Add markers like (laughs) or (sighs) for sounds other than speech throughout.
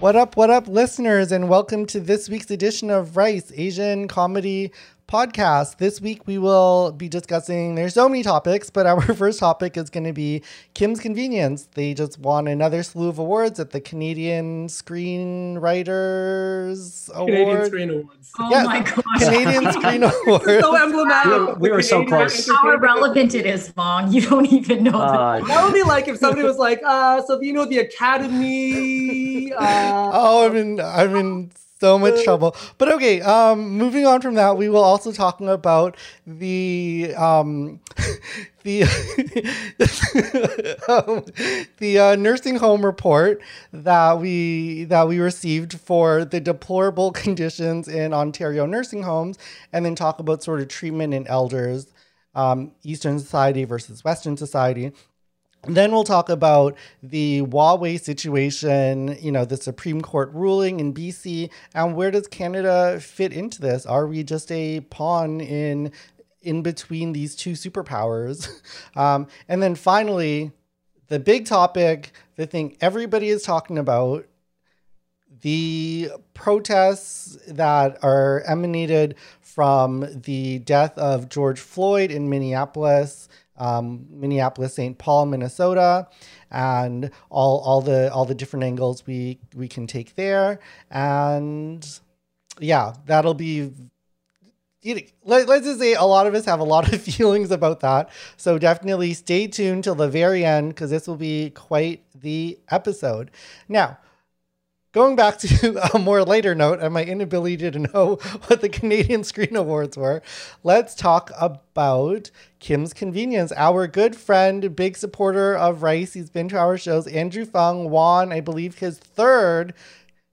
What up, what up, listeners, and welcome to this week's edition of Rice Asian Comedy Podcast. This week we will be discussing, there's so many topics, but our (laughs) first topic is going to be Kim's Convenience. They just won another slew of awards at the Canadian Screenwriters Canadian Award. Screen Awards. Oh Yes, my gosh. Canadian Screen (laughs) Awards. so emblematic. We were- we were so Canadian close. How entertainment. irrelevant it is, Vong. You don't even know. Uh, That would be like if somebody was like, uh, so you know the Academy. Uh, Oh, I'm in I'm in so much trouble. But okay, um moving on from that, we will also talking about the um (laughs) the (laughs) um, the uh, nursing home report that we that we received for the deplorable (laughs) conditions in Ontario nursing homes and then talk about sort of treatment in elders um, Eastern society versus Western society. Then we'll talk about the Huawei situation, you know, the Supreme Court ruling in BC, and where does Canada fit into this? Are we just a pawn in in between these two superpowers? (laughs) Um, and then finally, the big topic, the thing everybody is talking about, the protests that are emanated from the death of George Floyd in Minneapolis, um, Minneapolis, St. Paul, Minnesota, and all all the all the different angles we we can take there, and yeah, that'll be. Let, let's just say a lot of us have a lot of (laughs) feelings about that. So definitely stay tuned till the very end because this will be quite the episode. Now, Going back to (laughs) a more later note and my inability to know (laughs) what the Canadian Screen Awards were, let's talk about Kim's Convenience. Our good friend, big supporter of Rice, he's been to our shows. Andrew Phung won, I believe, his third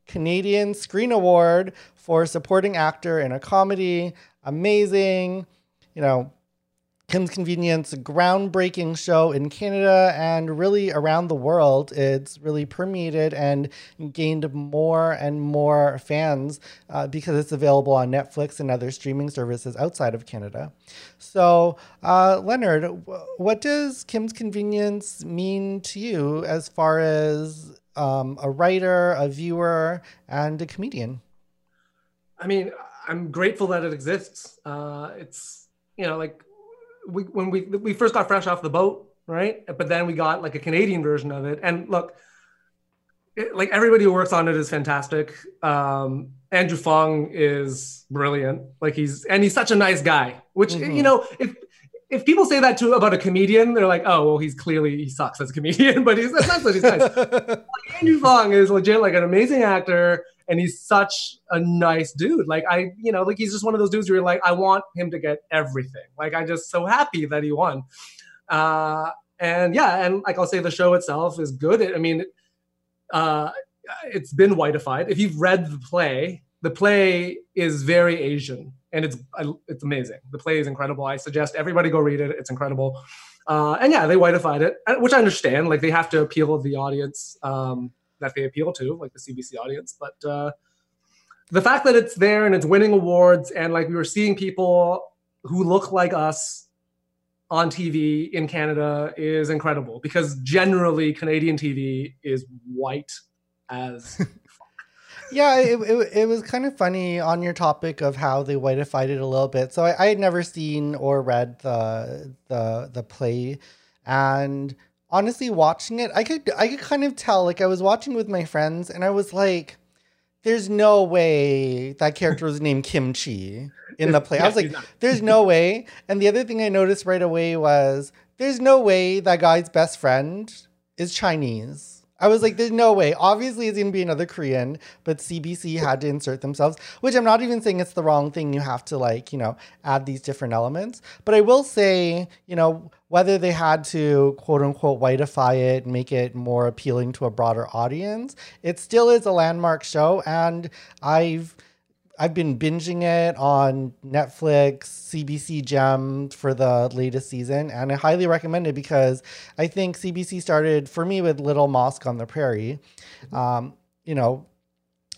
Canadian Screen Award for supporting actor in a comedy. Amazing. You know, Kim's Convenience, groundbreaking show in Canada and really around the world. It's really permeated and gained more and more fans uh, because it's available on Netflix and other streaming services outside of Canada. So, uh, Leonard, wh- what does Kim's Convenience mean to you as far as um, a writer, a viewer, and a comedian? I mean, I'm grateful that it exists. Uh, it's you know like we when we we first got fresh off the boat, right? But then we got like a Canadian version of it. And look, it, like everybody who works on it is fantastic. Um, Andrew Phung is brilliant. Like he's and he's such a nice guy. Which Mhm. you know if. If people say that to about a comedian, they're like, "Oh, well, he's clearly he sucks as a comedian," (laughs) but he's that's not that he's nice. (laughs) Andrew Phung is legit like an amazing actor, and he's such a nice dude. Like I, you know, like he's just one of those dudes where you're like, I want him to get everything. Like I'm just so happy that he won. Uh, and yeah, and like I'll say, the show itself is good. I mean, uh, it's been whiteified. If you've read the play, the play is very Asian, and it's it's amazing. The play is incredible. I suggest everybody go read it. It's incredible. Uh, and yeah, they whiteified it, uh, which I understand. Like they have to appeal to the audience um, that they appeal to, like the CBC audience. But uh, the fact that it's there and it's winning awards, and like we were seeing people who look like us on TV in Canada is incredible because generally Canadian TV is white as (laughs) yeah, it, it, it was kind of funny on your topic of how they whiteified it a little bit. So I, I had never seen or read the the the play, and honestly, watching it, I could I could kind of tell. Like I was watching with my friends, and I was like, "There's no way that character was named Kimchi in the play." I was like, "There's no way." And the other thing I noticed right away was, "There's no way that guy's best friend is Chinese." I was like, there's no way. Obviously, it's going to be another Korean, but CBC had to insert themselves, which I'm not even saying it's the wrong thing. You have to, like, you know, add these different elements. But I will say, you know, whether they had to quote unquote whiteify it, make it more appealing to a broader audience, it still is a landmark show. And I've, I've been binging it on Netflix, CBC Gem for the latest season, and I highly recommend it because I think CBC started for me with Little Mosque on the Prairie, um, you know,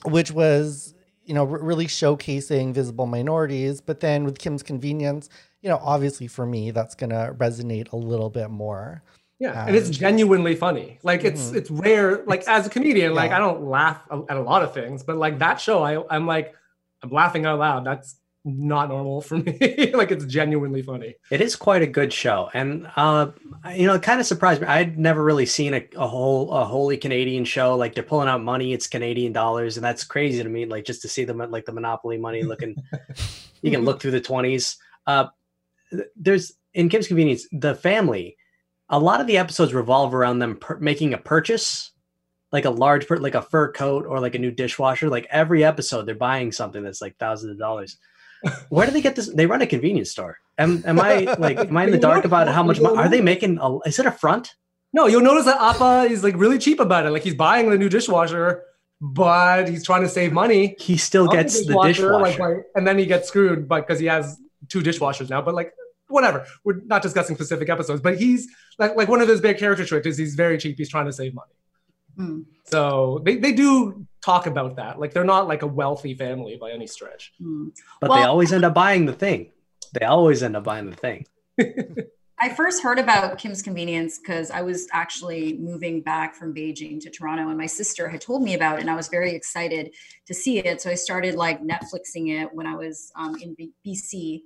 which was you know r- really showcasing visible minorities. But then with Kim's Convenience, you know, obviously for me that's gonna resonate a little bit more. Yeah, and it's genuinely funny. Like it's Mhm. it's rare. Like as a comedian, like I don't laugh at a lot of things, but like that show, I I'm like I'm laughing out loud. That's not normal for me. (laughs) like it's genuinely funny. It is quite a good show, and uh, you know, it kind of surprised me. I'd never really seen a, a whole a wholly Canadian show. Like they're pulling out money, it's Canadian dollars, and that's crazy to me. Like just to see them at like the Monopoly money looking, (laughs) you can look through the twenties. Uh, there's in Kim's Convenience, the family. A lot of the episodes revolve around them per- making a purchase, like a large, pur- like a fur coat or like a new dishwasher. Like every episode, they're buying something that's like thousands of dollars. Where do they get this? They run a convenience store. Am, am I like, am I in the (laughs) dark about how much? mo- Are they making? A, is it a front? No, you'll notice that Appa is like really cheap about it. Like he's buying the new dishwasher, but he's trying to save money. He still gets the dishwasher. like, like- and then he gets screwed, but because he has two dishwashers now. But like, whatever. We're not discussing specific episodes, but he's like, like one of his big character traits is he's very cheap. He's trying to save money. Hmm, So they, they do talk about that. Like they're not like a wealthy family by any stretch. hmm. but they always end up buying the thing. They always end up buying the thing. (laughs) I first heard about Kim's Convenience because I was actually moving back from Beijing to Toronto, and my sister had told me about it, and I was very excited to see it. So I started like Netflixing it when I was um, in B- BC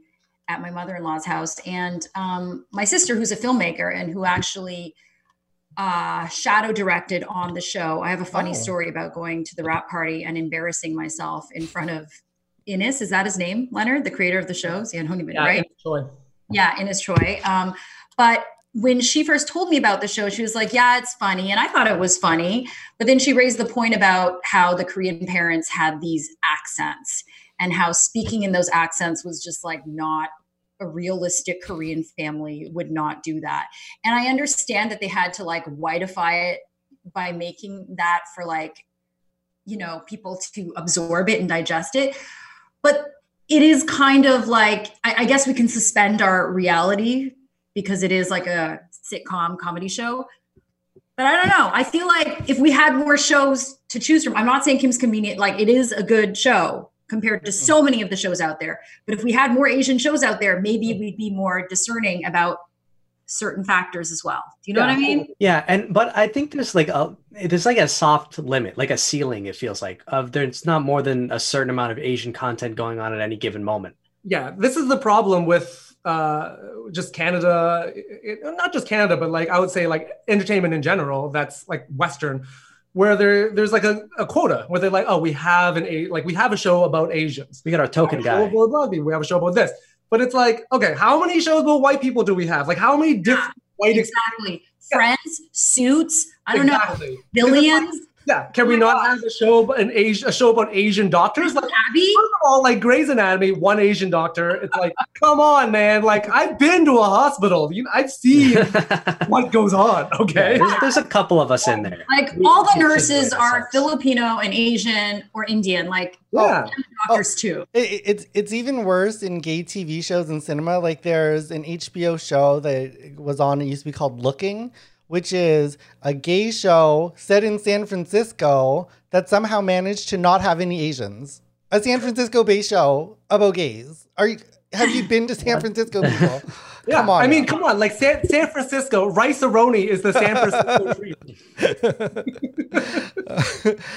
at my mother-in-law's house, and um, my sister, who's a filmmaker and who actually uh, shadow directed on the show. I have a funny Oh. story about going to the rap party and embarrassing myself in front of Ins. Is that his name, Leonard, the creator of the shows? Yeah, I don't even right. Troy. Yeah, Ins Troy. Um, but when she first told me about the show, she was like, "Yeah, it's funny," and I thought it was funny. But then she raised the point about how the Korean parents had these accents and how speaking in those accents was just like not a realistic Korean family would not do that. And I understand that they had to like whiteify it by making that for like, you know, people to absorb it and digest it. But it is kind of like I, I guess we can suspend our reality because it is like a sitcom comedy show. But I don't know. I feel like if we had more shows to choose from, I'm not saying Kim's Convenient, like it is a good show compared to so many of the shows out there. But if we had more Asian shows out there, maybe we'd be more discerning about certain factors as well. Do you know what I mean? Yeah, and but I think there's like a there's like a soft limit, like a ceiling. It feels like of there's not more than a certain amount of Asian content going on at any given moment. Yeah, this is the problem with uh, just Canada, it, not just Canada, but like I would say like entertainment in general. That's like Western, where there there's like a, a quota where they're like, oh, we have an a like we have a show about Asians. We got our token We have a show guy. about rugby. We have a show about this. But it's like, okay, how many shows about white people do we have? Like, how many different white Exactly. Friends, suits, I don't know, exactly. billions. Yeah, can we oh not have a show about an Asian a show about Asian doctors? Like, Abby? first of all, like Grey's Anatomy, one Asian doctor. It's like, (laughs) come on, man. Like, I've been to a hospital. You, I've seen (laughs) what goes on. Okay. there's, there's a couple of us in there. Like We- all the nurses are ourselves. Filipino and Asian or Indian, like Yeah. doctors oh, too. It, it- it's it's even worse in gay TV shows and cinema. Like there's an HBO show that was on. It used to be called Looking, which is a gay show set in San Francisco that somehow managed to not have any Asians. A San Francisco-based show about gays. Are you? Have you been to San Francisco, people? (laughs) Yeah. Come on I mean, now. come on. Like San, San Francisco, Rice-A-Roni is the San Francisco (laughs) treat.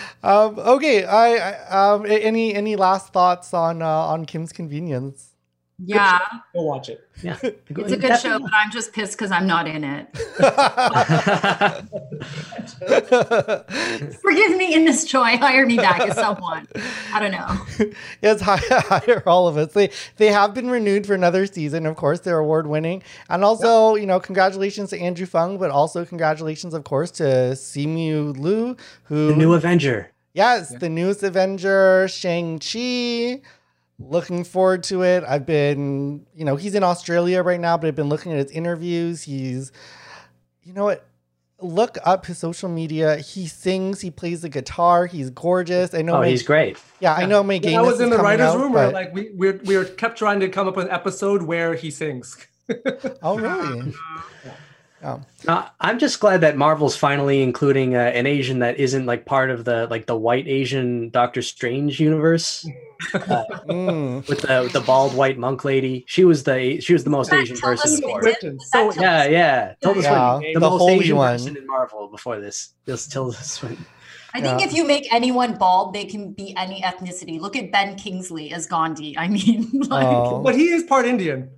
(laughs) um, okay. I, I um, any any last thoughts on uh, on Kim's Convenience? Yeah, Go watch it. Yeah, (laughs) it's a good show, but I'm just pissed because I'm not in it. (laughs) Forgive me, Ins Choi. Hire me back as someone. I don't know. (laughs) yes, hi- hire all of us. They they have been renewed for another season. Of course, they're award winning, and also you know congratulations to Andrew Phung, but also congratulations, of course, to Simu Liu, who the new Avenger. yes, the newest Avenger, Shang Chi. Looking forward to it. I've been, you know, he's in Australia right now, but I've been looking at his interviews. He's, you know what? Look up his social media. He sings. He plays the guitar. He's gorgeous. I know. Oh, my- he's great. yeah, I know. My When gayness I was in the writer's out, room where like we we we were kept trying to come up with an episode where he sings. (laughs) Oh, really? Oh. Uh, I'm just glad that Marvel's finally including uh, an Asian that isn't like part of the like the white Asian Doctor Strange universe uh, (laughs) Mm. with the with the bald white monk lady. She was the she was the most That Asian person Swinton? before. Swinton. So- Yeah, yeah. Tilda Yeah, Swinton, the the, most holy Asian one. person in Marvel before this. This Tilda Swinton. I think Yeah. if you make anyone bald, they can be any ethnicity. Look at Ben Kingsley as Gandhi. (laughs) I mean, like, Oh. But he is part Indian.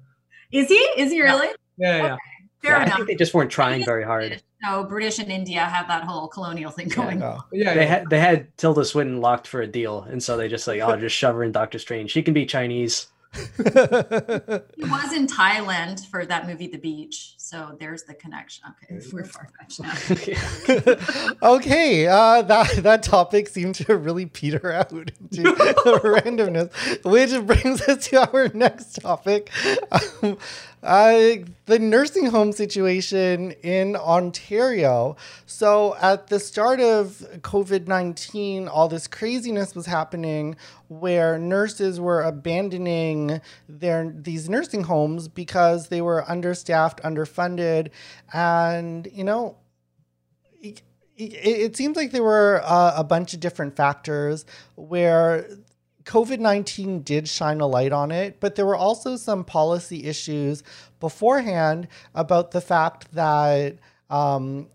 is he? Is he really? Yeah, yeah. yeah. Fair Yeah, I think they just weren't trying very hard. No, British and India have that whole colonial thing going. Oh. yeah, They yeah. had they had Tilda Swinton locked for a deal, and so they just like, oh, just shove her in Doctor Strange. She can be Chinese. He was in Thailand for that movie, The Beach. So there's the connection. Okay, we're far fetched (laughs) now. okay, uh, that that topic seemed to really peter out (laughs) into (laughs) randomness, which brings us to our next topic. Um, uh, the nursing home situation in Ontario. So, at the start of COVID 19, all this craziness was happening where nurses were abandoning their these nursing homes because they were understaffed, underfunded, and you know, it, it, it seems like there were uh, a bunch of different factors where COVID 19 did shine a light on it, but there were also some policy issues beforehand about the fact that um,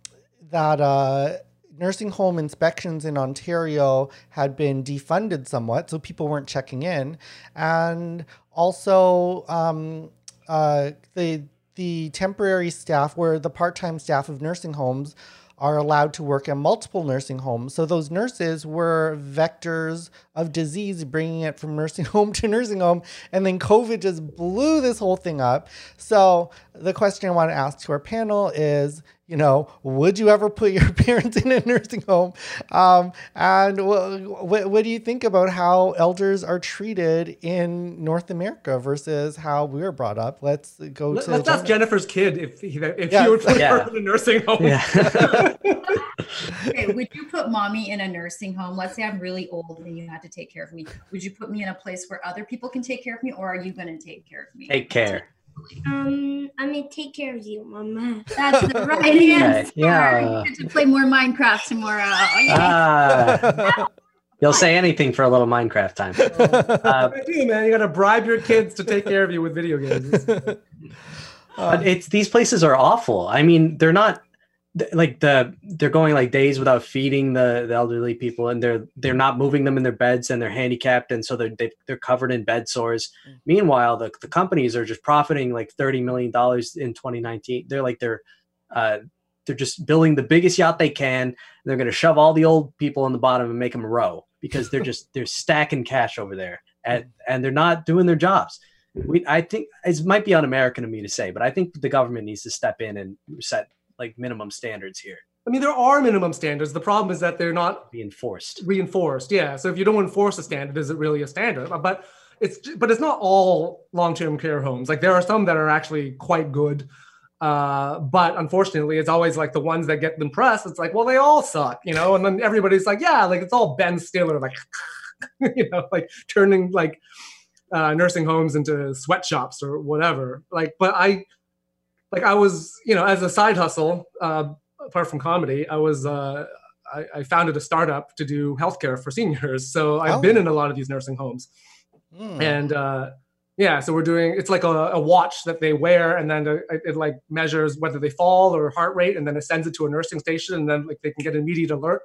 that uh, nursing home inspections in Ontario had been defunded somewhat, so people weren't checking in, and also um, uh, the the temporary staff, where the part time staff of nursing homes are allowed to work in multiple nursing homes. So those nurses were vectors of disease, bringing it from nursing (laughs) home to nursing home. And then COVID just blew this whole thing up. So the question I want to ask to our panel is, you know, would you ever put your (laughs) parents in a nursing home? Um, and wh- wh- what do you think about how elders are treated in North America versus how we were brought up? Let's go to Let, to us ask Jennifer's kid if he, if Yeah. you would put Yeah. her in a nursing home. Yeah. (laughs) okay, would you put mommy in a nursing home? Let's say I'm really old and you had to take care of me. Would you put me in a place where other people can take care of me, or are you going to take care of me? Take care. Um, I'm gonna take care of you, Mama. That's (laughs) the right answer. yeah. You get to play more Minecraft tomorrow. Yeah. Ah. (laughs) You'll say anything for a little Minecraft time. (laughs) Uh, I do, man. You got to bribe your kids to take care of you with video games. but it's these places are awful. I mean, they're not th- like the they're going like days without feeding the, the elderly people, and they're they're not moving them in their beds, and they're handicapped, and so they're they, they're covered in bed sores. Meanwhile, the the companies are just profiting like thirty million dollars in 2019. They're like they're uh, they're just building the biggest yacht they can. And they're going to shove all the old people in the bottom and make them row because they're just they're stacking cash over there, and and they're not doing their jobs. We, I think it might be un-American of me to say, but I think the government needs to step in and set like minimum standards here, I mean, there are minimum standards. The problem is that they're not be enforced. reinforced. Yeah. So if you don't enforce a standard, is it really a standard? But it's but it's not all long-term care homes. Like there are some that are actually quite good. Uh, but unfortunately, it's always like the ones that get the press. It's like, well, they all suck, you know. And then everybody's like, yeah, like it's all Ben Stiller, like, (laughs) you know, like turning like uh, nursing homes into sweatshops or whatever. Like, but I, like, I was, you know, as a side hustle, uh, apart from comedy, I was, uh, I, I founded a startup to do healthcare for seniors. So I've Oh. been in a lot of these nursing homes, Hmm. and uh, yeah, so we're doing. It's like a, a watch that they wear, and then it, it like measures whether they fall or heart rate, and then it sends it to a nursing station, and then like they can get an immediate alert,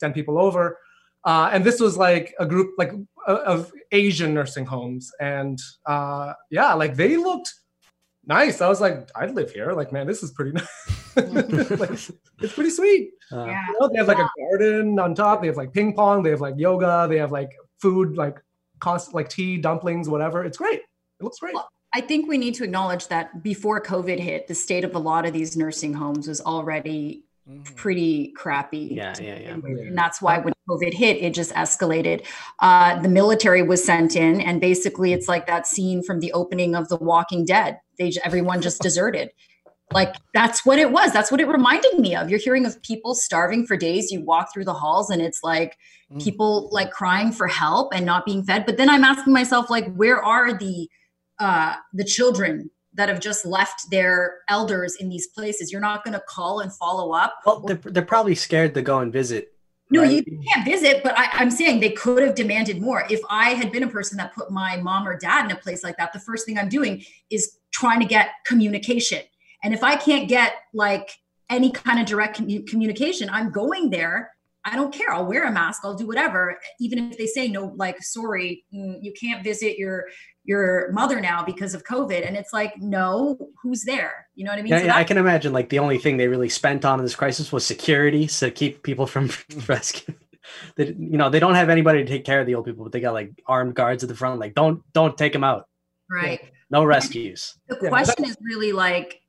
send people over. Uh, and this was like a group like uh, of Asian nursing homes, and uh, yeah, like they looked nice. I was like, I'd live here. Like, man, this is pretty (laughs) nice. like, it's pretty sweet. Uh, Yeah. You know, they have like a garden on top. They have like ping pong. They have like yoga. They have like food, like cost like tea, dumplings, whatever. It's great. It looks great. Well, I think we need to acknowledge that before COVID hit, the state of a lot of these nursing homes was already Mhm. pretty crappy. Yeah, yeah, yeah. And that's why when COVID hit, it just escalated. Uh, the military was sent in, and basically, it's like that scene from the opening of The Walking Dead. They j- everyone just deserted. Like that's what it was. That's what it reminded me of. You're hearing of people starving for days. You walk through the halls, and it's like Mm. people like crying for help and not being fed. But then I'm asking myself, like, where are the uh, the children that have just left their elders in these places. You're not going to call and follow up. Well, they're, they're probably scared to go and visit. No, right? you can't visit, but I, I'm saying they could have demanded more. If I had been a person that put my mom or dad in a place like that, the first thing I'm doing is trying to get communication. And if I can't get like any kind of direct commu- communication, I'm going there. I don't care. I'll wear a mask. I'll do whatever, even if they say no. Like, sorry, mm, you can't visit your your mother now because of COVID. And it's like, no, who's there? You know what I mean? Yeah, So yeah, I can imagine like the only thing they really spent on in this crisis was security to keep people from (laughs) rescue. They, you know, they don't have anybody to take care of the old people, but they got like armed guards at the front. Like, don't don't take them out. right. No rescues. the Yeah, question is really like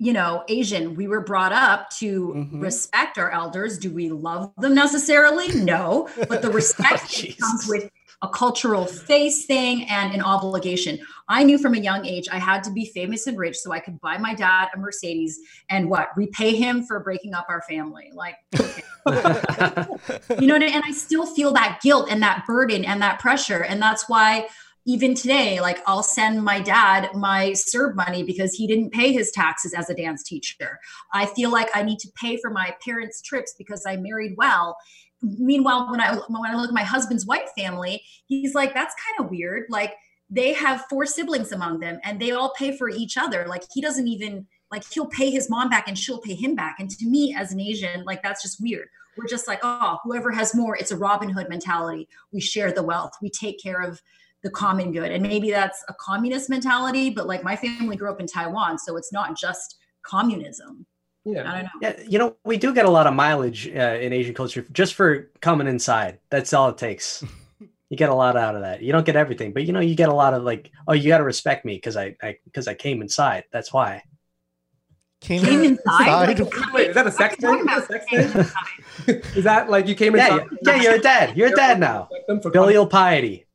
you know asian we were brought up to Mhm. respect our elders. Do we love them necessarily? No but the (laughs) respect Oh, comes with a cultural face thing and an obligation. I knew from a young age i had to be famous and rich so i could buy my dad a mercedes and what repay him for breaking up our family. Like okay. (laughs) you know and i still feel that guilt and that burden and that pressure. And that's why even today like i'll send my dad my serve money because he didn't pay his taxes as a dance teacher. I feel like i need to pay for my parents trips because i married well. Meanwhile when i when i look at my husband's white family he's like that's kind of weird. Like they have four siblings among them and they all pay for each other. Like he doesn't even like he'll pay his mom back and she'll pay him back. And to me as an asian like that's just weird. We're just like oh whoever has more it's a robin hood mentality. We share the wealth. We take care of the common good and maybe that's a communist mentality but like my family grew up in taiwan so it's not just communism Yeah. i don't know Yeah, you know, we do get a lot of mileage uh, in Asian culture just for coming inside. That's all it takes. (laughs) you get a lot out of that. You don't get everything, but you know, you get a lot of like, oh, you got to respect me because I, I, because I came inside. That's why. Came, Came inside? (laughs) inside. Wait, is that a sex thing? Is that a talking sex about? thing? (laughs) Is that like you came Yeah, inside? yeah, yeah, you're dead. You're dead now. Respect them for Filial piety.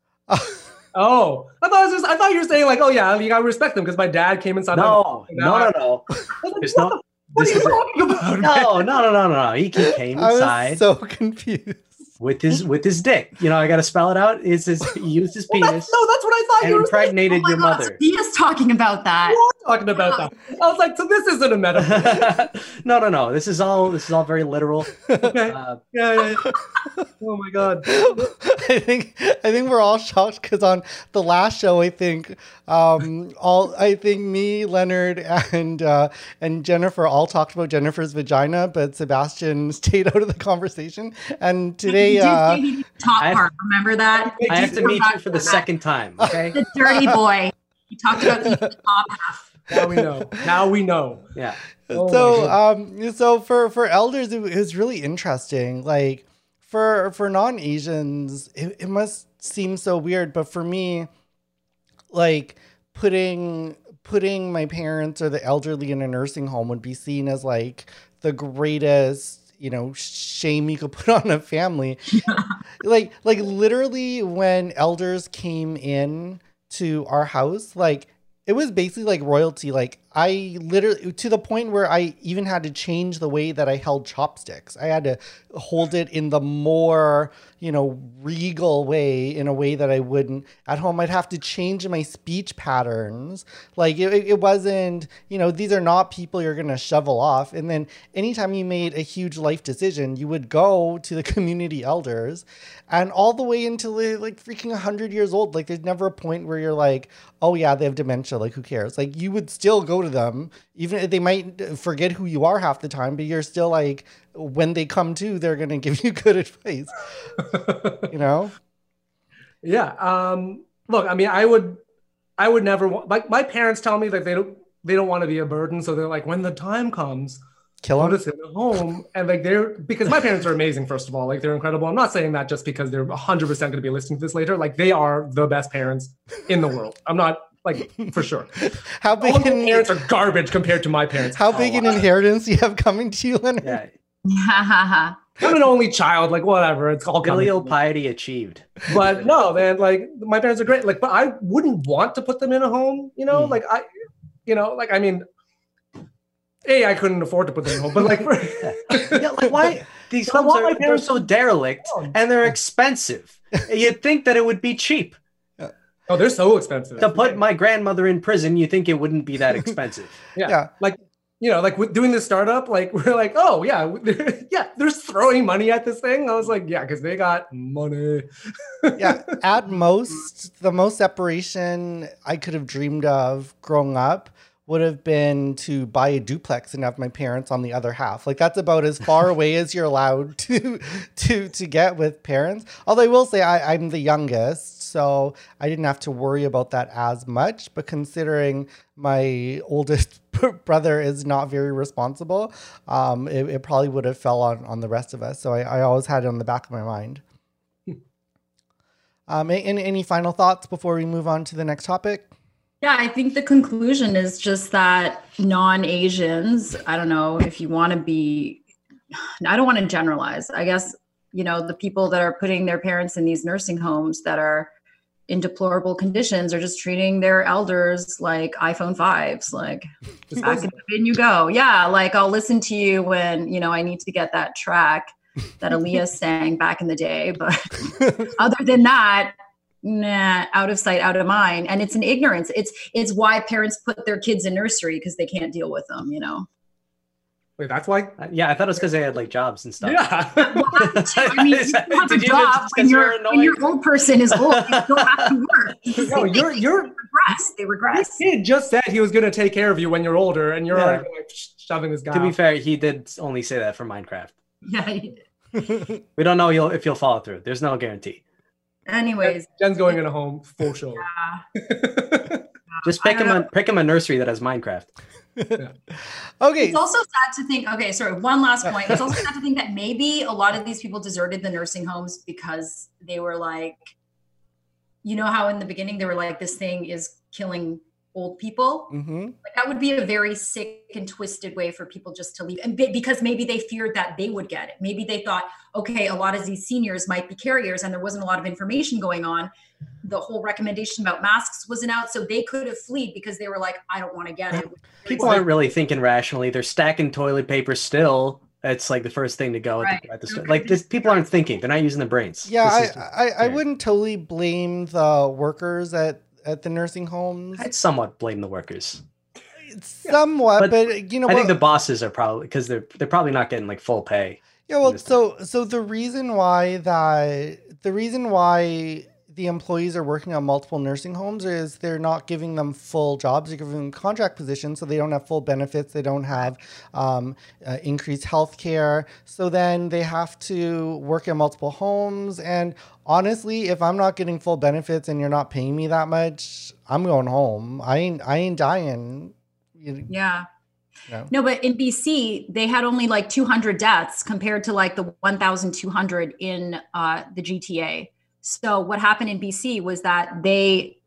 Oh, I thought it was just, I thought you were saying like, oh yeah, you gotta respect them because my dad came inside. my- No, no, no, no. I was like, There's what no. What are you talking about? no, no, no, no, no. He he came (laughs) I was inside so confused. With his with his dick. You know, I got to spell it out. Is his he (laughs) used his Well, penis that's, no, that's what I thought and you were saying. impregnated Oh your God, mother. he is talking about that You were talking about that. I was like, so this isn't a metaphor. (laughs) no, no, no. This is all this is all very literal. Okay. Uh, Yeah, yeah, yeah. Oh my god. (laughs) I think I think we're all shocked because on the last show, I think um, all I think me, Leonard, and uh, and Jennifer all talked about Jennifer's vagina, but Sebastian stayed out of the conversation. And today, He did uh, say he did the top I have- part remember that I have to meet you for the (laughs) second time. Okay. the dirty boy he talked about (laughs) the top half Now we know. Now we know. Yeah. Oh so um so for for elders it was really interesting like for for non-asians it, it must seem so weird but for me like putting putting my parents or the elderly in a nursing home would be seen as like the greatest you know shame you could (laughs) put on a family. (laughs) Like like literally when elders came in to our house like it was basically like royalty like i literally to the point where i even had to change the way that i held chopsticks. I had to hold it in the more you know regal way in a way that i wouldn't. At home i'd have to change my speech patterns. Like it, it wasn't you know these are not people you're gonna shovel off. And then anytime you made a huge life decision you would go to the (laughs) community elders. And all the way until like freaking 100 years old like there's never a point where you're like oh yeah they have dementia. Like who cares? Like you would still go to them even if they might forget who you are half the time but you're still like when they come to they're gonna give you (laughs) good advice you know Yeah. Um, look, I mean, I would, I would never want. Like my parents tell me that they don't, they don't want to be a burden, so they're like, when the time comes, kill them us in a home, and like they're because my parents are amazing. First of all, like they're incredible. I'm not saying that just because they're 100 percent going to be listening to this later. Like they are the best parents in the world. I'm not like for sure. (laughs) how big of my an, parents are garbage compared to my parents. how big an Oh, inheritance do you have coming to you leonard Yeah. (laughs) I'm an only child. Like whatever, it's all coming Filial piety achieved. but no, man, like my parents are great. Like, but I wouldn't want to put them in a home, you know, Mm. like I, you know, like I mean, a I couldn't afford to put them in a home, but like, (laughs) for, Yeah, like why these But I homes want my are they're parents so derelict and they're expensive. You'd think that it would be cheap. Oh, they're so expensive. To put my grandmother in prison, you think it wouldn't be that expensive? (laughs) yeah. Yeah. Like, you know, like with doing this startup, like (laughs) we're like, oh yeah, (laughs) yeah, they're throwing money at this thing. I was like, yeah, because they got money. yeah, at most, the most separation I could have dreamed of growing up would have been to buy a duplex and have my parents on the other half. Like that's about as far away as you're allowed to to to get with parents. Although I will say I, I'm the youngest, so I didn't have to worry about that as much. But considering my oldest (laughs) brother is not very responsible, um, it, it probably would have fell on on the rest of us. So I, I always had it on the back of my mind. Um, any, any final thoughts before we move on to the next topic? Yeah, I think the conclusion is just that non Asians, I don't know if you want to be, I don't want to generalize. I guess, you know, the people that are putting their parents in these nursing homes that are in deplorable conditions are just treating their elders like iPhone 5s. Like, back in the bin you go. Yeah, like I'll listen to you when, you know, I need to get that track that Aaliyah (laughs) sang back in the day. But (laughs) other than that, nah, out of sight, out of mind. And it's an ignorance. It's it's why parents put their kids in nursery because they can't deal with them, you know. Wait, that's why? Uh, Yeah, I thought it was because they had like jobs and stuff. Yeah. (laughs) I mean, (laughs) you still have a Did you job just- when because we're your when your old person is old. You still have to work. (laughs) It's no, you're thing. you're They regress. They this regress. kid just said he was gonna take care of you when you're older, and you're Yeah. already like shoving this guy. To be off. fair, he did only say that for Minecraft. Yeah. you did. We don't know you'll, if you'll follow through. There's no guarantee. Anyways, Jen's going in a home for sure. uh, Just pick him don't a pick him a nursery that has Minecraft. (laughs) okay. It's also sad to think, okay, sorry, one last point. It's also (laughs) sad to think that maybe a lot of these people deserted the nursing homes because they were like, you know, how in the beginning they were like, this thing is killing old people. hmm Like that would be a very sick and twisted way for people just to leave. And be- because maybe they feared that they would get it. Maybe they thought, okay, a lot of these seniors might be carriers and there wasn't a lot of information going on. The whole recommendation about masks wasn't out. So they could have fled because they were like, I don't want to get it. People aren't really thinking rationally. They're stacking toilet paper still. It's like the first thing to go at the, at the store. Like this, people aren't thinking. They're not using their brains. Yeah, I, This I, I weird. wouldn't totally blame the workers at, at the nursing homes. I'd somewhat blame the workers. Somewhat, But but, you know I what? think the bosses are probably because they're they're probably not getting like full pay. Yeah, well, this so so the reason why that the reason why the employees are working on multiple nursing homes is they're not giving them full jobs. They're giving them contract positions, so they don't have full benefits. They don't have um, uh, increased health care. So then they have to work in multiple homes. And honestly, if I'm not getting full benefits and you're not paying me that much, I'm going home. I ain't I ain't dying. Yeah. No. No, but in BC, they had only like 200 deaths compared to like the 1,200 in uh, the GTA. So what happened in BC was that they,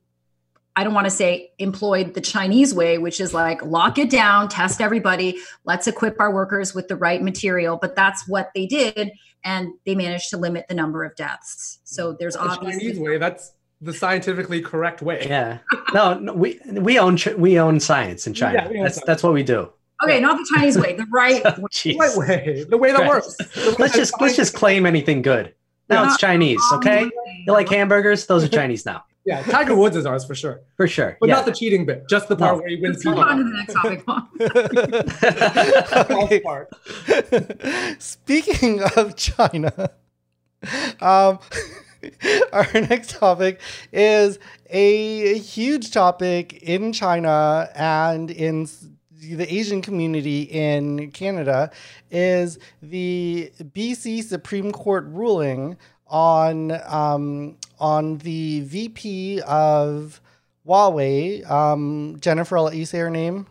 I don't want to say employed the Chinese way, which is like lock it down, test everybody, let's equip our workers with the right material. But that's what they did, and they managed to limit the number of deaths. So there's The obviously Chinese way. That's the scientifically correct way. Yeah. No, no we we own we own science in China. Yeah, that's science. that's what we do. okay, not the Chinese way, the right. (laughs) Oh, jeez. Right way. The way that Right. works. Way Let's just let's just claim anything good. Now Yeah. it's Chinese, okay? You like hamburgers? Those are (laughs) Chinese now, Yeah, Tiger Woods is ours for sure. for sure. But yeah. not the cheating bit, just the part No. where he wins move on to the next topic. (laughs) Okay. (laughs) Speaking of China, um, our next topic is a huge topic in China and in s- the Asian community in Canada is the BC Supreme Court ruling on um, on the VP of Huawei. Um, Jennifer, I'll let you say her name.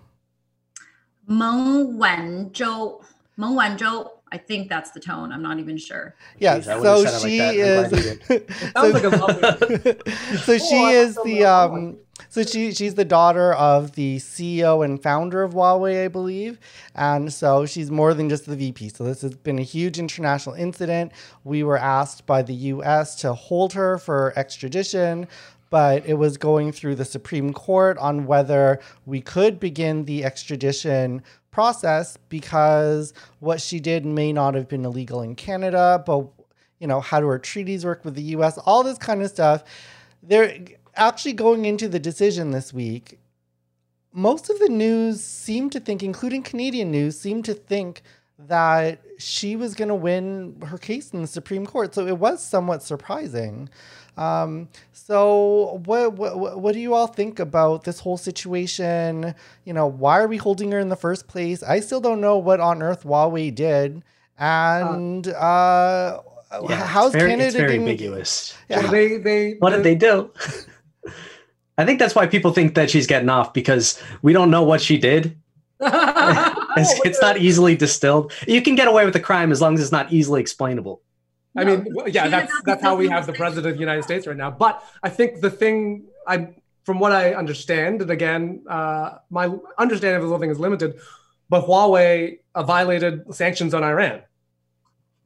Meng Wanzhou. Meng Wanzhou. I think that's the tone. I'm not even sure. Yeah, Jeez, I wouldn't have so she like that. I'm glad you is. (laughs) Sounds like a (laughs) so she Oh, is the the um. So she she's the daughter of the CEO and founder of Huawei, I believe, and so she's more than just the VP. So this has been a huge international incident. We were asked by the U.S. to hold her for extradition. But it was going through the Supreme Court on whether we could begin the extradition process because what she did may not have been illegal in Canada, but you know, how do our treaties work with the US, all this kind of stuff. There actually going into the decision this week, most of the news seemed to think, including Canadian news, seemed to think that she was going to win her case in the Supreme Court. So it was somewhat surprising. Um, so what, what what do you all think about this whole situation? You know, why are we holding her in the first place? I still don't know what on earth Huawei did, and uh, Yeah, how's it's very, Canada it's very getting- ambiguous. Yeah. So they they What did they do? I think that's why people think that she's getting off because we don't know what she did. (laughs) It's, it's not easily distilled. You can get away with the crime as long as it's not easily explainable. I mean, yeah, that's that's how we have the president of the United States right now. But I think the thing I, from what I understand, and again, uh, my understanding of the whole thing is limited, but Huawei uh, violated sanctions on Iran,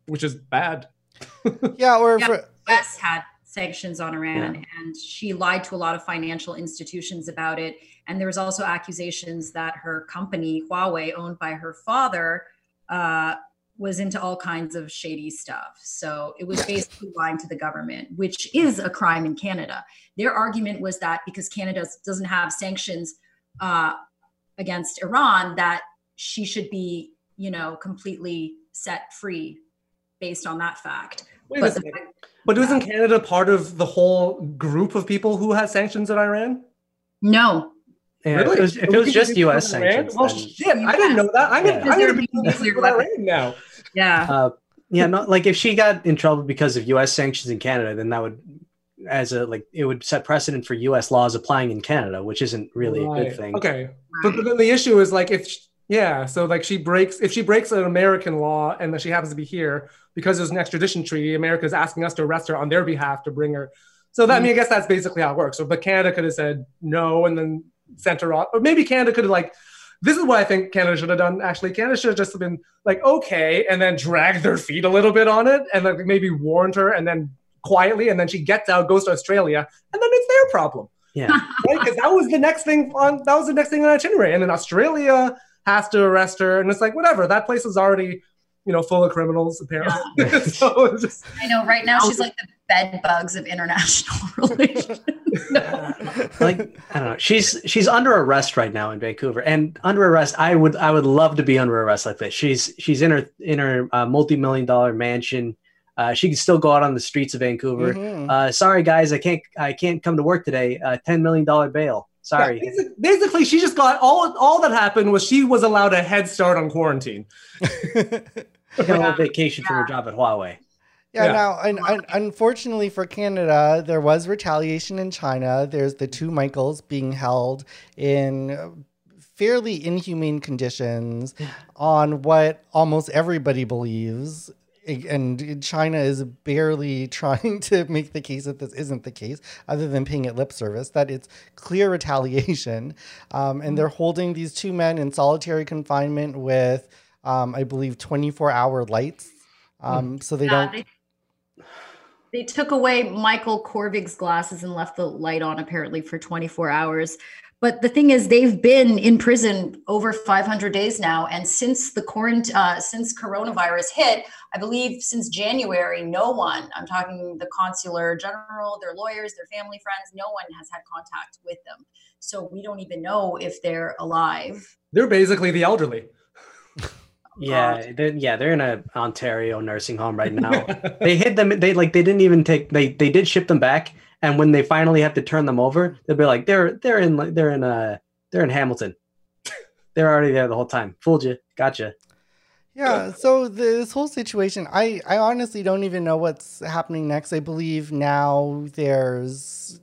which is bad. (laughs) Yeah, or Yeah. for, US had sanctions on Iran and she lied to a lot of financial institutions about it. And there was also accusations that her company, Huawei, owned by her father, uh, was into all kinds of shady stuff. So it was basically lying to the government, which is a crime in Canada. Their argument was that because Canada doesn't have sanctions uh, against Iran, that she should be, you know, completely set free based on that fact. Wait a But the second. But isn't Canada part of the whole group of people who has sanctions on Iran? No, Yeah, If it was, if it was just U.S. Sanctions, Well, then- shit, I didn't know that. I'm Yeah. gonna, Because I'm there gonna be be nuclear with weapons. Iran now. yeah. uh, yeah, not like if she got in trouble because of U.S. sanctions in Canada, then that would, as a like, it would set precedent for U.S. laws applying in Canada, which isn't really a good thing. Okay, but, but then the issue is like if sh yeah, so like she breaks if she breaks an American law and then she happens to be here because there's an extradition treaty, America is asking us to arrest her on their behalf to bring her. So that I mean, I guess that's basically how it works. So, but Canada could have said no and then sent her off, or maybe Canada could have like. This is what I think Canada should have done. Actually, Canada should have just been like, okay, and then dragged their feet a little bit on it, and like maybe warned her, and then quietly, and then she gets out, goes to Australia, and then it's their problem Yeah, right? Because that was the next thing on that was the next thing on itinerary, and then Australia has to arrest her, and it's like whatever. That place is already, you know, full of criminals apparently. (laughs) so just I know. Right now, she's like the bed bugs of international (laughs) relations. (laughs) like I don't know. She's she's under arrest right now in Vancouver, and under arrest. I would I would love to be under arrest like this. She's she's in her in her uh, multi million dollar mansion. Uh, she can still go out on the streets of Vancouver. Mhm. Uh, sorry guys, I can't I can't come to work today. Uh, Ten million dollar bail. Sorry. Yeah, basic- basically, she just got all. All that happened was she was allowed a head start on quarantine. (laughs) Got a little vacation from her job at Huawei. Yeah, Yeah. now, un- un- unfortunately for Canada, there was retaliation in China. There's the two Michaels being held in fairly inhumane conditions on what almost everybody believes. And China is barely (laughs) trying to make the case that this isn't the case, other than paying it lip service, that it's clear retaliation. Um, and they're holding these two men in solitary confinement with, um, I believe, 24 hour lights. Um, so they don't they, they took away Michael Kovrig's glasses and left the light on apparently for 24 hours. But the thing is, they've been in prison over 500 days now, and since the quarant- uh, since coronavirus hit, I believe since January, no one—I'm talking the consular general, their lawyers, their family, friends—no one has had contact with them. So we don't even know if they're alive. They're basically the elderly. (laughs) Yeah, they're, yeah, they're in a Ontario nursing home right now. (laughs) they hid them. They like they didn't even take. They they did ship them back, and when they finally have to turn them over, they'll be like they're they're in they're in uh they're in Hamilton. (laughs) they're already there the whole time. Fooled you. Gotcha. Yeah, so this whole situation, I, I honestly don't even know what's happening next. I believe now there's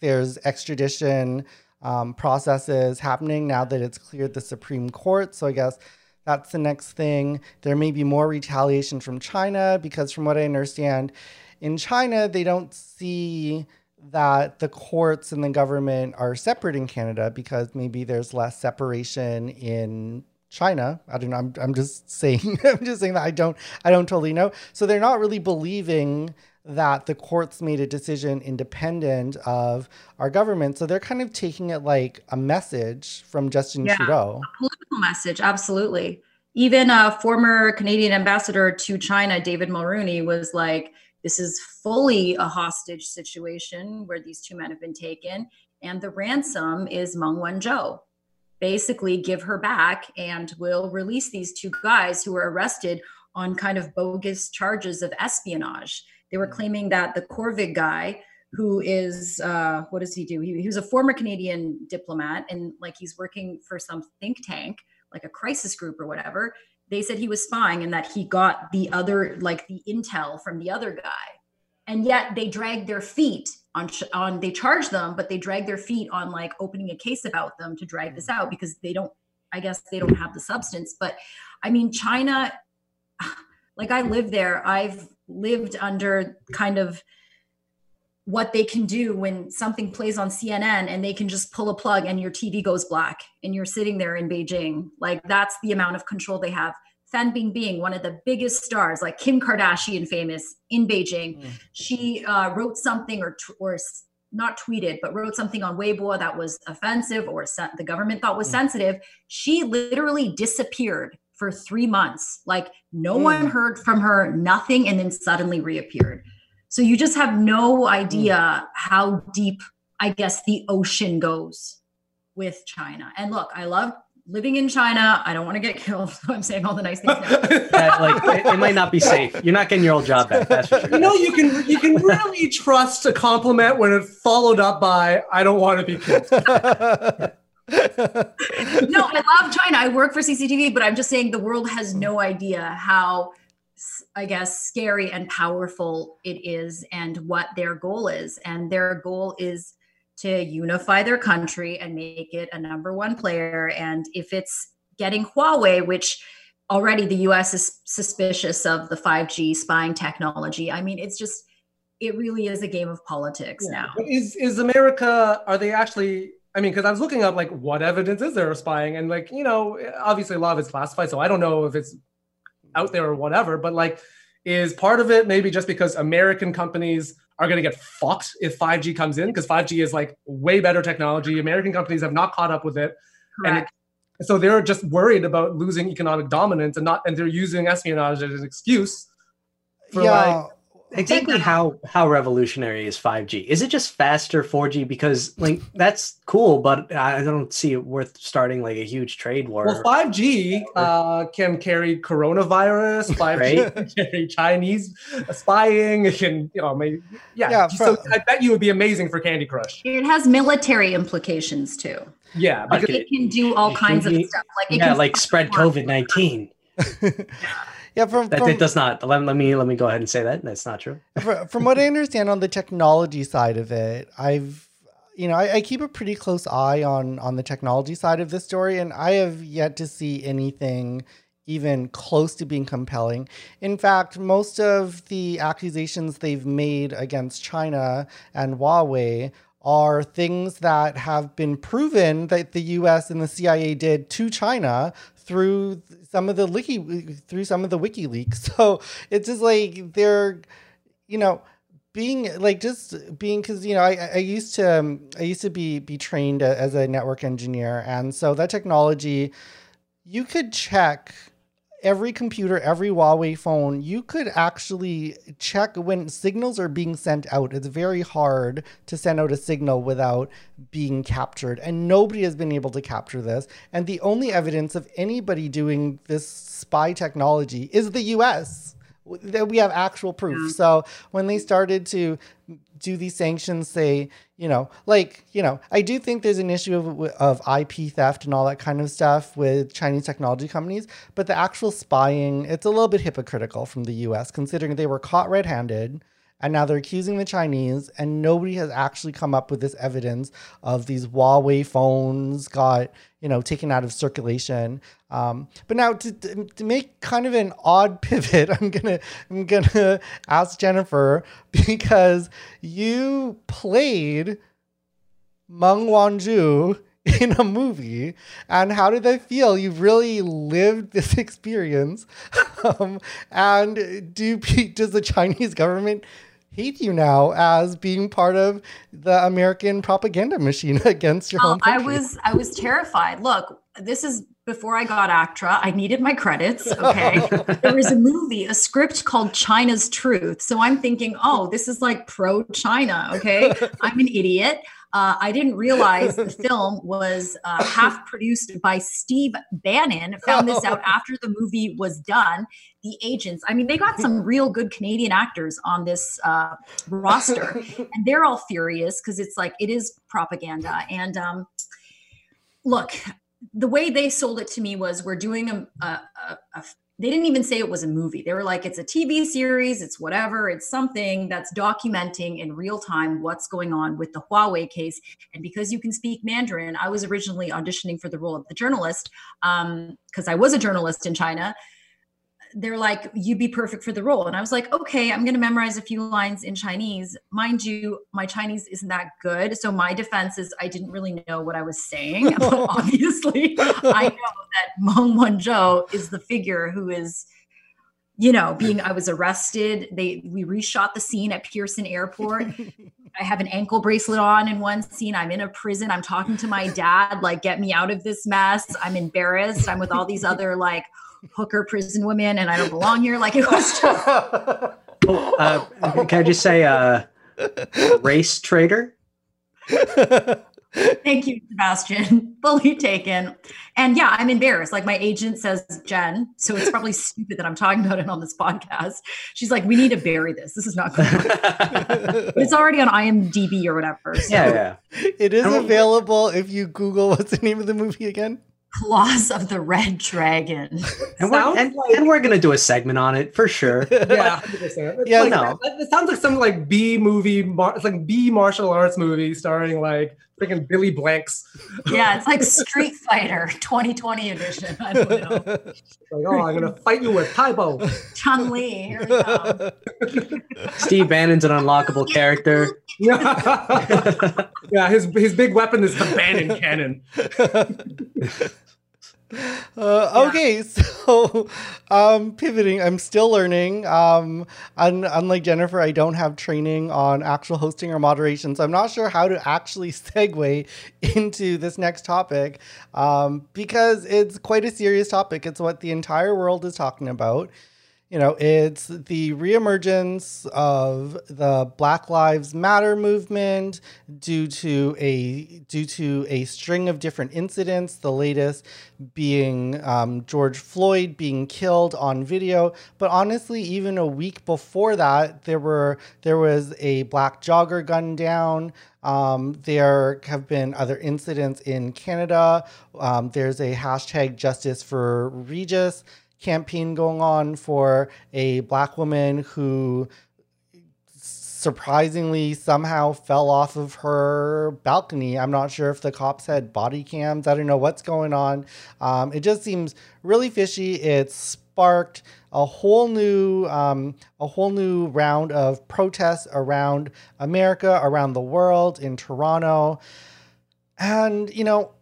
there's extradition um, processes happening now that it's cleared the Supreme Court. So I guess that's the next thing. There may be more retaliation from China because, from what I understand, in China they don't see that the courts and the government are separate in Canada because maybe there's less separation in China. I don't know. I'm, I'm just saying. (laughs) I'm just saying that I don't. I don't totally know. So they're not really believing that the courts made a decision independent of our government. So they're kind of taking it like a message from Justin Yeah. Trudeau. political message absolutely even a former canadian ambassador to china david mulroney was like this is fully a hostage situation where these two men have been taken, and the ransom is Meng Wanzhou. Basically, give her back, and we'll release these two guys who were arrested on kind of bogus charges of espionage. They were claiming that the Kovrig guy, who is uh, what does he do? He, he was a former Canadian diplomat, and like he's working for some think tank, like a crisis group or whatever they said he was spying and that he got the other like the intel from the other guy. And yet they dragged their feet on on they charged them but they dragged their feet on like opening a case about them to drag this out because they don't i guess they don't have the substance. But i mean china (sighs) like i live there. I've lived under kind of what they can do when something plays on CNN and they can just pull a plug and your TV goes black and you're sitting there in Beijing. Like that's the amount of control they have. Fan Bingbing, one of the biggest stars, like Kim Kardashian, famous in Beijing, mm. she uh, wrote something or or not tweeted, but wrote something on Weibo that was offensive or se- the government thought was mm. sensitive. She literally disappeared for three months. Like no mm. one heard from her, nothing, and then suddenly reappeared. So you just have no idea mm. how deep, I guess, the ocean goes with China. And look, I love living in China. I don't want to get (laughs) killed. So I'm saying all the nice things. (laughs) that, like it, it, might not be safe. You're not getting your old job back. That's for sure. You know, you can you can really trust a compliment when it's followed up by "I don't want to be killed." (laughs) no, I love China. I work for CCTV, but I'm just saying the world has no idea how I guess, scary and powerful it is and what their goal is. And their goal is to unify their country and make it a number one player. And if it's getting Huawei, which already the US is suspicious of the 5G spying technology, I mean, it's just, it really is a game of politics yeah. now. Is, is America, are they actually I mean, because I was looking up like what evidence is there of spying, and like you know, obviously a lot of it's classified, so I don't know if it's out there or whatever. But like, is part of it maybe just because American companies are going to get fucked if 5G comes in because 5G is like way better technology. American companies have not caught up with it, Correct. and it, so they're just worried about losing economic dominance and not, and they're using espionage as an excuse for yeah. like exactly how how revolutionary is 5G? Is it just faster 4G? Because like that's cool, but I don't see it worth starting like a huge trade war. Well, 5G uh, can carry coronavirus. (laughs) 5G right? can carry Chinese spying. It can you know maybe yeah. yeah so I bet you would be amazing for Candy Crush. It has military implications too. Yeah, because it, it can do all kinds of stuff. Like it yeah, like spread COVID nineteen. (laughs) Yeah, from, that from, it does not. Let, let me let me go ahead and say that that's not true. (laughs) from what I understand on the technology side of it, I've you know I, I, keep a pretty close eye on on the technology side of this story, and I have yet to see anything even close to being compelling. In fact, most of the accusations they've made against China and Huawei are things that have been proven that the US and the CIA did to China through some of the wiki through some of the WikiLeaks. (laughs) So it's just like they're, you know, being like just being because you know I, I used to um, I used to be be trained as a network engineer, and so that technology, you could check every computer, every Huawei phone, you could actually check when signals are being sent out. It's very hard to send out a signal without being captured, and nobody has been able to capture this. And the only evidence of anybody doing this spy technology is the US that we have actual proof. So when they started to do these sanctions, say, you know, like, you know, I do think there's an issue of, of IP theft and all that kind of stuff with Chinese technology companies, but the actual spying, it's a little bit hypocritical from the US, considering they were caught red handed and now they're accusing the Chinese, and nobody has actually come up with this evidence of these Huawei phones got you know taken out of circulation. Um, but now to, to make kind of an odd (laughs) pivot, I'm gonna I'm gonna (laughs) ask Jennifer because you played Meng Wanzhou in a movie and how did that feel you really lived this (laughs) experience um, and do does the chinese government hate you now as being part of the American propaganda machine (laughs) against your home country. I was I was terrified. Look, this is before I got ACTRA, I needed my credits. (laughs) Okay. there was a movie, a script called China's Truth. So I'm thinking, oh, this is like pro China. Okay. (laughs) I'm an idiot. Uh, I didn't realize the (laughs) film was uh, half produced by Steve Bannon. Found this out after the movie was done. The agents, I mean, they got some real good Canadian actors on this uh, roster, (laughs) and they're all furious because it's like it is propaganda. And um, look, the way they sold it to me was we're doing a, a, a, a they didn't even say it was a movie. They were like, it's a TV series, it's whatever, it's something that's documenting in real time what's going on with the Huawei case. And because you can speak Mandarin, I was originally auditioning for the role of the journalist because um, I was a journalist in China they're like, you'd be perfect for the role. And I was like, okay, I'm going to memorize a few lines in Chinese. Mind you, my Chinese isn't that good. So my defense is I didn't really know what I was saying. (laughs) but (laughs) obviously, I know that Meng Wanzhou is the figure who is, you know, being, I was arrested. They, we reshot the scene at Pearson Airport. I have an ankle bracelet on in one scene. I'm in a prison. I'm talking to my dad, like, get me out of this mess. I'm embarrassed. I'm with all these other, like, hooker prison women and I don't belong here. Like it was just. oh, uh, can I just say, uh, race traitor? Thank you, Sebastian. Fully taken. And yeah, I'm embarrassed. Like my agent says, Jen, so it's probably stupid that I'm talking about it on this podcast. She's like, we need to bury this. This is not good. (laughs) it's already on IMDb or whatever. So. Yeah, yeah. It is available if you Google what's the name of the movie again? Claws of the Red Dragon. And we're, and, like, and we're, gonna do a segment on it for sure. (laughs) yeah, yeah. Like, no, it sounds like some like B movie. It's like B martial arts movie starring like freaking Billy Blanks. Yeah, it's like Street Fighter (laughs) 2020 edition. I don't know. (laughs) like, oh, I'm gonna fight you with Tae Bo. Chun Li. Here we go. Steve Bannon's an unlockable character. yeah, (laughs) yeah. His his big weapon is the Bannon cannon. Uh, okay, (laughs) so um, pivoting, I'm still learning. Um, un- unlike Jennifer, I don't have training on actual hosting or moderation, so I'm not sure how to actually (laughs) segue into this next topic um, because it's quite a serious topic. It's what the entire world is talking about you know, it's the reemergence of the Black Lives Matter movement due to a due to a string of different incidents. The latest being um, George Floyd being killed on video, but honestly, even a week before that, there were there was a black jogger gunned down. Um, there have been other incidents in Canada. Um, there's a hashtag Justice for Regis campaign going on for a black woman who surprisingly somehow fell off of her balcony. I'm not sure if the cops had body cams. I don't know what's going on. Um, it just seems really fishy. It sparked a whole new um, a whole new round of protests around America, around the world, in Toronto. And you know,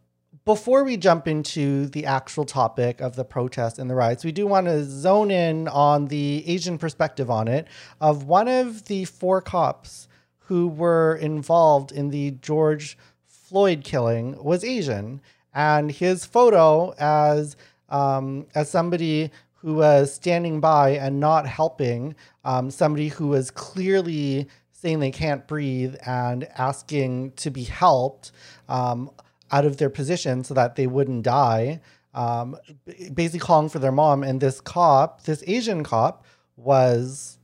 before we jump into the actual topic of the protest and the riots, we do want to zone in on the Asian perspective on it of one of the four cops who were involved in the George Floyd killing was Asian, and his photo as um, as somebody who was standing by and not helping um, somebody who was clearly saying they can't breathe and asking to be helped. Um, out of their position so that they wouldn't die, um, basically calling for their mom. And this cop, this Asian cop, was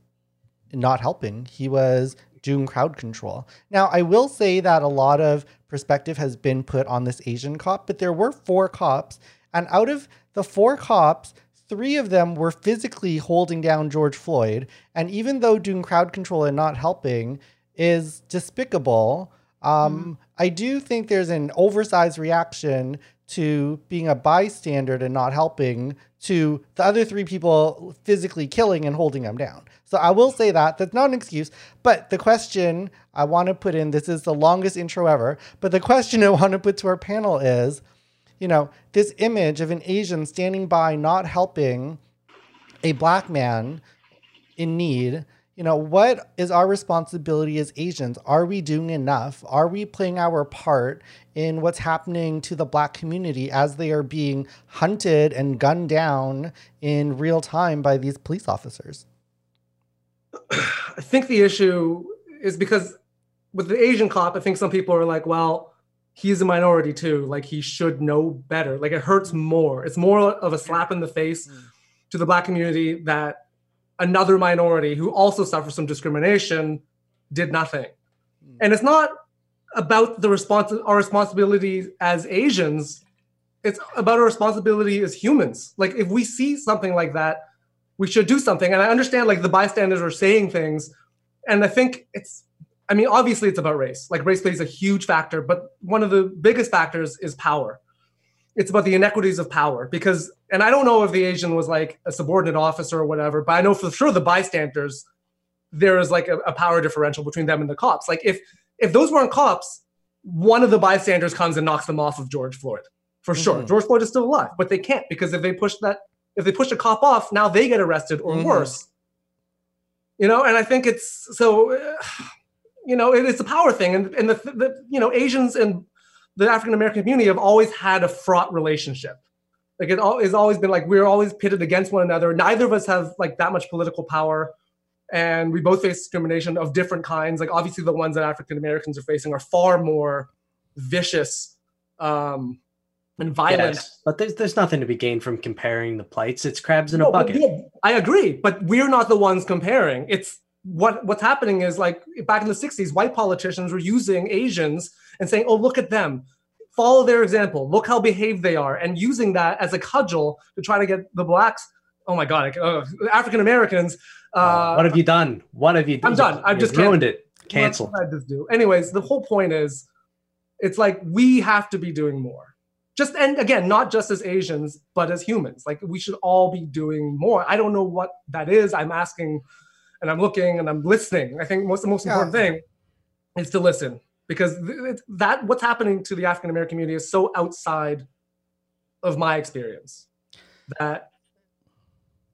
not helping. He was doing crowd control. Now, I will say that a lot of perspective has been put on this Asian cop, but there were four cops. And out of the four cops, three of them were physically holding down George Floyd. And even though doing crowd control and not helping is despicable, um, mm I do think there's an oversized reaction to being a bystander and not helping to the other three people physically killing and holding them down. So I will say that that's not an excuse, but the question I want to put in this is the longest intro ever, but the question (laughs) I want to put to our panel is, you know, this image of an Asian standing by not helping a black man in need you know, what is our responsibility as Asians? Are we doing enough? Are we playing our part in what's happening to the black community as they are being hunted and gunned down in real time by these police officers? I think the issue is because with the Asian cop, I think some people are like, well, he's a minority too. Like he should know better. Like it hurts more. It's more of a slap in the face mm. to the black community that another minority who also suffers from discrimination did nothing. Mm. And it's not about the response our responsibility as Asians. It's about our responsibility as humans. Like if we see something like that, we should do something. And I understand like the bystanders are saying things. And I think it's I mean, obviously it's about race. Like race plays a huge factor, but one of the biggest factors is power. It's about the inequities of power because, and I don't know if the Asian was like a subordinate officer or whatever, but I know for sure the bystanders, there is like a, a power differential between them and the cops. Like if if those weren't cops, one of the bystanders comes and knocks them off of George Floyd for sure. Mm-hmm. George Floyd is still alive, but they can't because if they push that, if they push a cop off, now they get arrested or mm-hmm. worse. You know, and I think it's so. Uh, (sighs) you know, it, it's a power thing, and and the, the you know Asians and the African American community have always had a fraught relationship. Like it has always been like we're always pitted against one another. Neither of us have like that much political power, and we both face discrimination of different kinds. Like obviously, the ones that African Americans are facing are far more vicious um, and violent. Yes, but there's there's nothing to be gained from comparing the plights. It's crabs in no, a bucket. Yeah, I agree, but we're not the ones comparing. It's what what's happening is like back in the 60s white politicians were using asians and saying oh look at them. Follow their example. Look how behaved they are and using that as a cudgel to try to get the blacks oh my god uh, african americans uh, what have you done? What have you done? i'm done i've just ruined it. Cancel. i just do? Anyways the whole point is it's like we have to be doing more. Just and again not just as asians but as humans. Like we should all be doing more. I don't know what that is. I'm asking and I'm looking and I'm listening. I think most the most yeah. important thing is to listen because th- that what's happening to the African American community is so outside of my experience that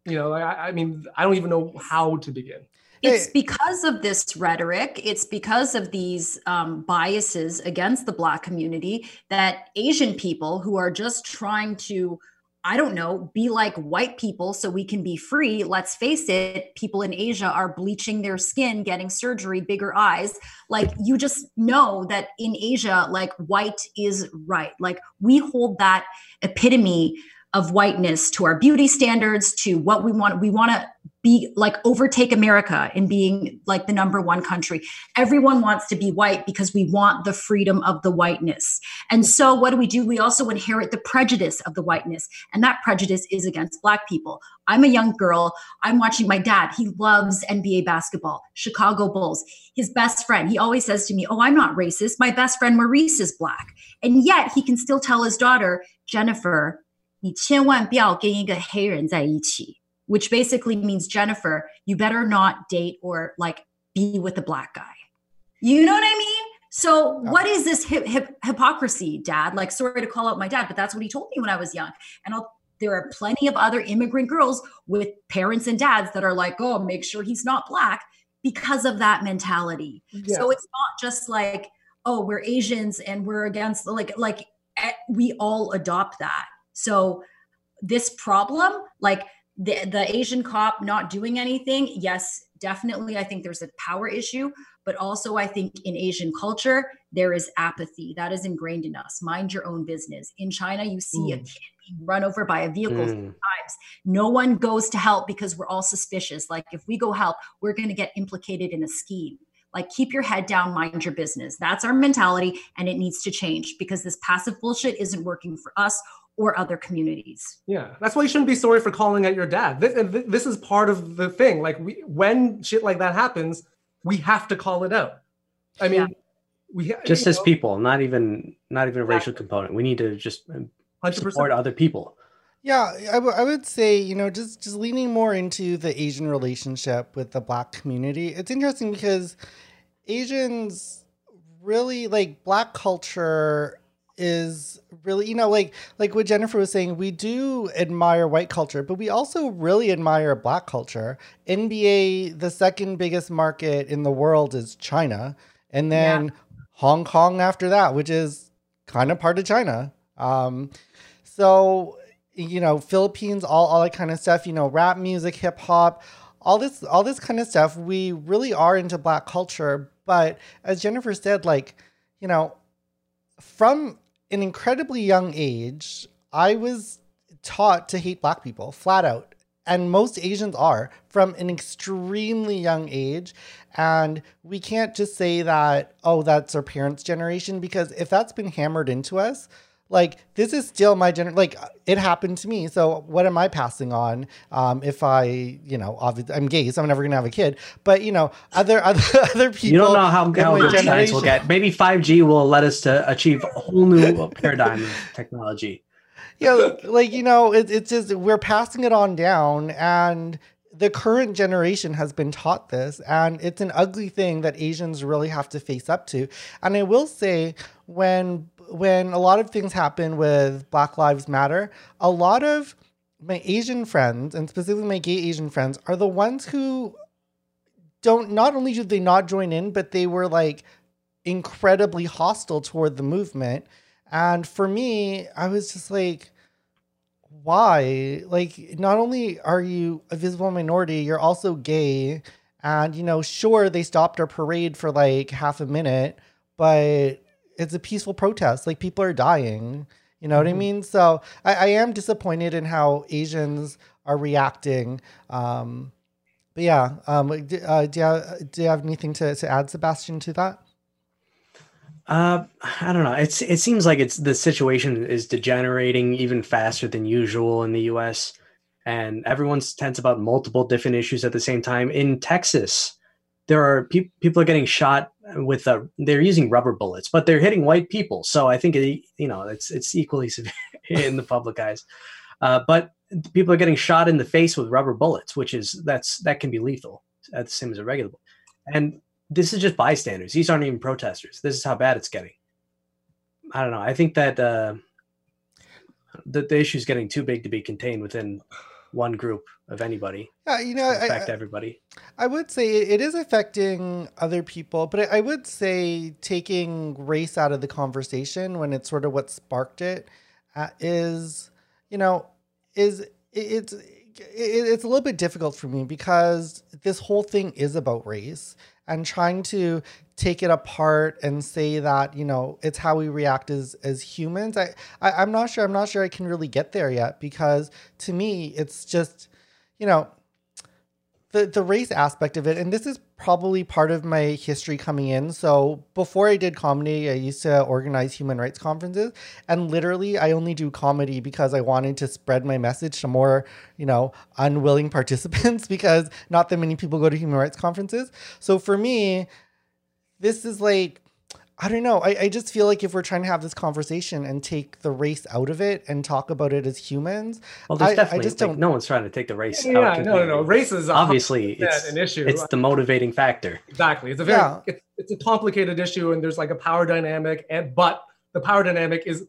you know I, I mean I don't even know how to begin. It's because of this rhetoric, it's because of these um, biases against the Black community that Asian people who are just trying to I don't know, be like white people so we can be free. Let's face it, people in Asia are bleaching their skin, getting surgery, bigger eyes. Like you just know that in Asia, like white is right. Like we hold that epitome of whiteness to our beauty standards, to what we want. We want to be like overtake America in being like the number one country. Everyone wants to be white because we want the freedom of the whiteness. And so what do we do? We also inherit the prejudice of the whiteness. And that prejudice is against black people. I'm a young girl. I'm watching my dad. He loves NBA basketball, Chicago Bulls. His best friend, he always says to me, Oh, I'm not racist. My best friend Maurice is black. And yet he can still tell his daughter, Jennifer, 你千万不要跟一个黑人在一起。which basically means Jennifer, you better not date or like be with a black guy. You know what I mean? So, what is this hip, hip, hypocrisy, dad? Like, sorry to call out my dad, but that's what he told me when I was young. And I'll, there are plenty of other immigrant girls with parents and dads that are like, oh, make sure he's not black because of that mentality. Yeah. So, it's not just like, oh, we're Asians and we're against, like, like eh, we all adopt that. So, this problem, like, the the Asian cop not doing anything, yes, definitely I think there's a power issue, but also I think in Asian culture there is apathy that is ingrained in us. Mind your own business. In China, you see mm. a kid being run over by a vehicle mm. times. No one goes to help because we're all suspicious. Like if we go help, we're going to get implicated in a scheme. Like keep your head down, mind your business. That's our mentality, and it needs to change because this passive bullshit isn't working for us or other communities. Yeah, that's why you shouldn't be sorry for calling out your dad. This, this is part of the thing. Like we, when shit like that happens, we have to call it out. I mean, yeah. we just as know, people, not even not even a racial component. We need to just 100%. support other people. Yeah, I, w- I would say, you know, just just leaning more into the Asian relationship with the black community. It's interesting because Asians really like black culture is really you know like like what Jennifer was saying we do admire white culture but we also really admire black culture. NBA the second biggest market in the world is China and then yeah. Hong Kong after that which is kind of part of China. Um so you know Philippines all all that kind of stuff you know rap music hip hop all this all this kind of stuff. We really are into black culture but as Jennifer said like you know from an incredibly young age, I was taught to hate black people flat out. And most Asians are from an extremely young age. And we can't just say that, oh, that's our parents' generation, because if that's been hammered into us, like this is still my gener like it happened to me so what am i passing on um if i you know obviously i'm gay so i'm never gonna have a kid. But you know other (laughs) other, other people you don't know how, how good science will get. Maybe 5g will let us to achieve a whole new paradigm of technology. Yeah like you know it, it's just we're passing it on down and the current generation has been taught this and it's an ugly thing that asians really have to face up to. And i will say when when a lot of things happen with Black Lives Matter, a lot of my Asian friends, and specifically my gay Asian friends, are the ones who don't not only did they not join in, but they were like incredibly hostile toward the movement. And for me, I was just like, why? Like, not only are you a visible minority, you're also gay. And, you know, sure, they stopped our parade for like half a minute, but it's a peaceful protest. Like people are dying. You know mm-hmm. what I mm-hmm. mean? So I, I, am disappointed in how Asians are reacting. Um, but yeah, um, do, uh, do, you have, do you have anything to, to add, Sebastian, to that? Uh, I don't know. It's it seems like it's the situation is degenerating even faster than usual in the U.S. and everyone's tense about multiple different issues at the same time. In Texas, there are pe- people are getting shot with a, they're using rubber bullets, but they're hitting white people. So I think it, you know it's it's equally (laughs) severe in the public eyes. Uh, but people are getting shot in the face with rubber bullets, which is that's that can be lethal. At the same as a regular bullet. And this is just bystanders. These aren't even protesters. This is how bad it's getting. I don't know. I think that uh, the the issue is getting too big to be contained within one group of anybody. Yeah, you know, affect I, everybody. I would say it is affecting other people, but I would say taking race out of the conversation when it's sort of what sparked it uh, is, you know, is it's it's a little bit difficult for me because this whole thing is about race and trying to take it apart and say that you know it's how we react as as humans. I, I i'm not sure i'm not sure i can really get there yet because to me it's just you know the the race aspect of it and this is probably part of my history coming in. So before i did comedy i used to organize human rights conferences and literally i only do comedy because i wanted to spread my message to more you know unwilling (laughs) participants because not that many people go to human rights conferences. So for me this is like I don't know. I, I just feel like if we're trying to have this conversation and take the race out of it and talk about it as humans, well, there's I, definitely I just like, don't. No one's trying to take the race yeah, out. Yeah, no, no, no. Race is obviously it's an issue. It's the motivating factor. Exactly. It's a very yeah. it's, it's a complicated issue, and there's like a power dynamic, and but the power dynamic is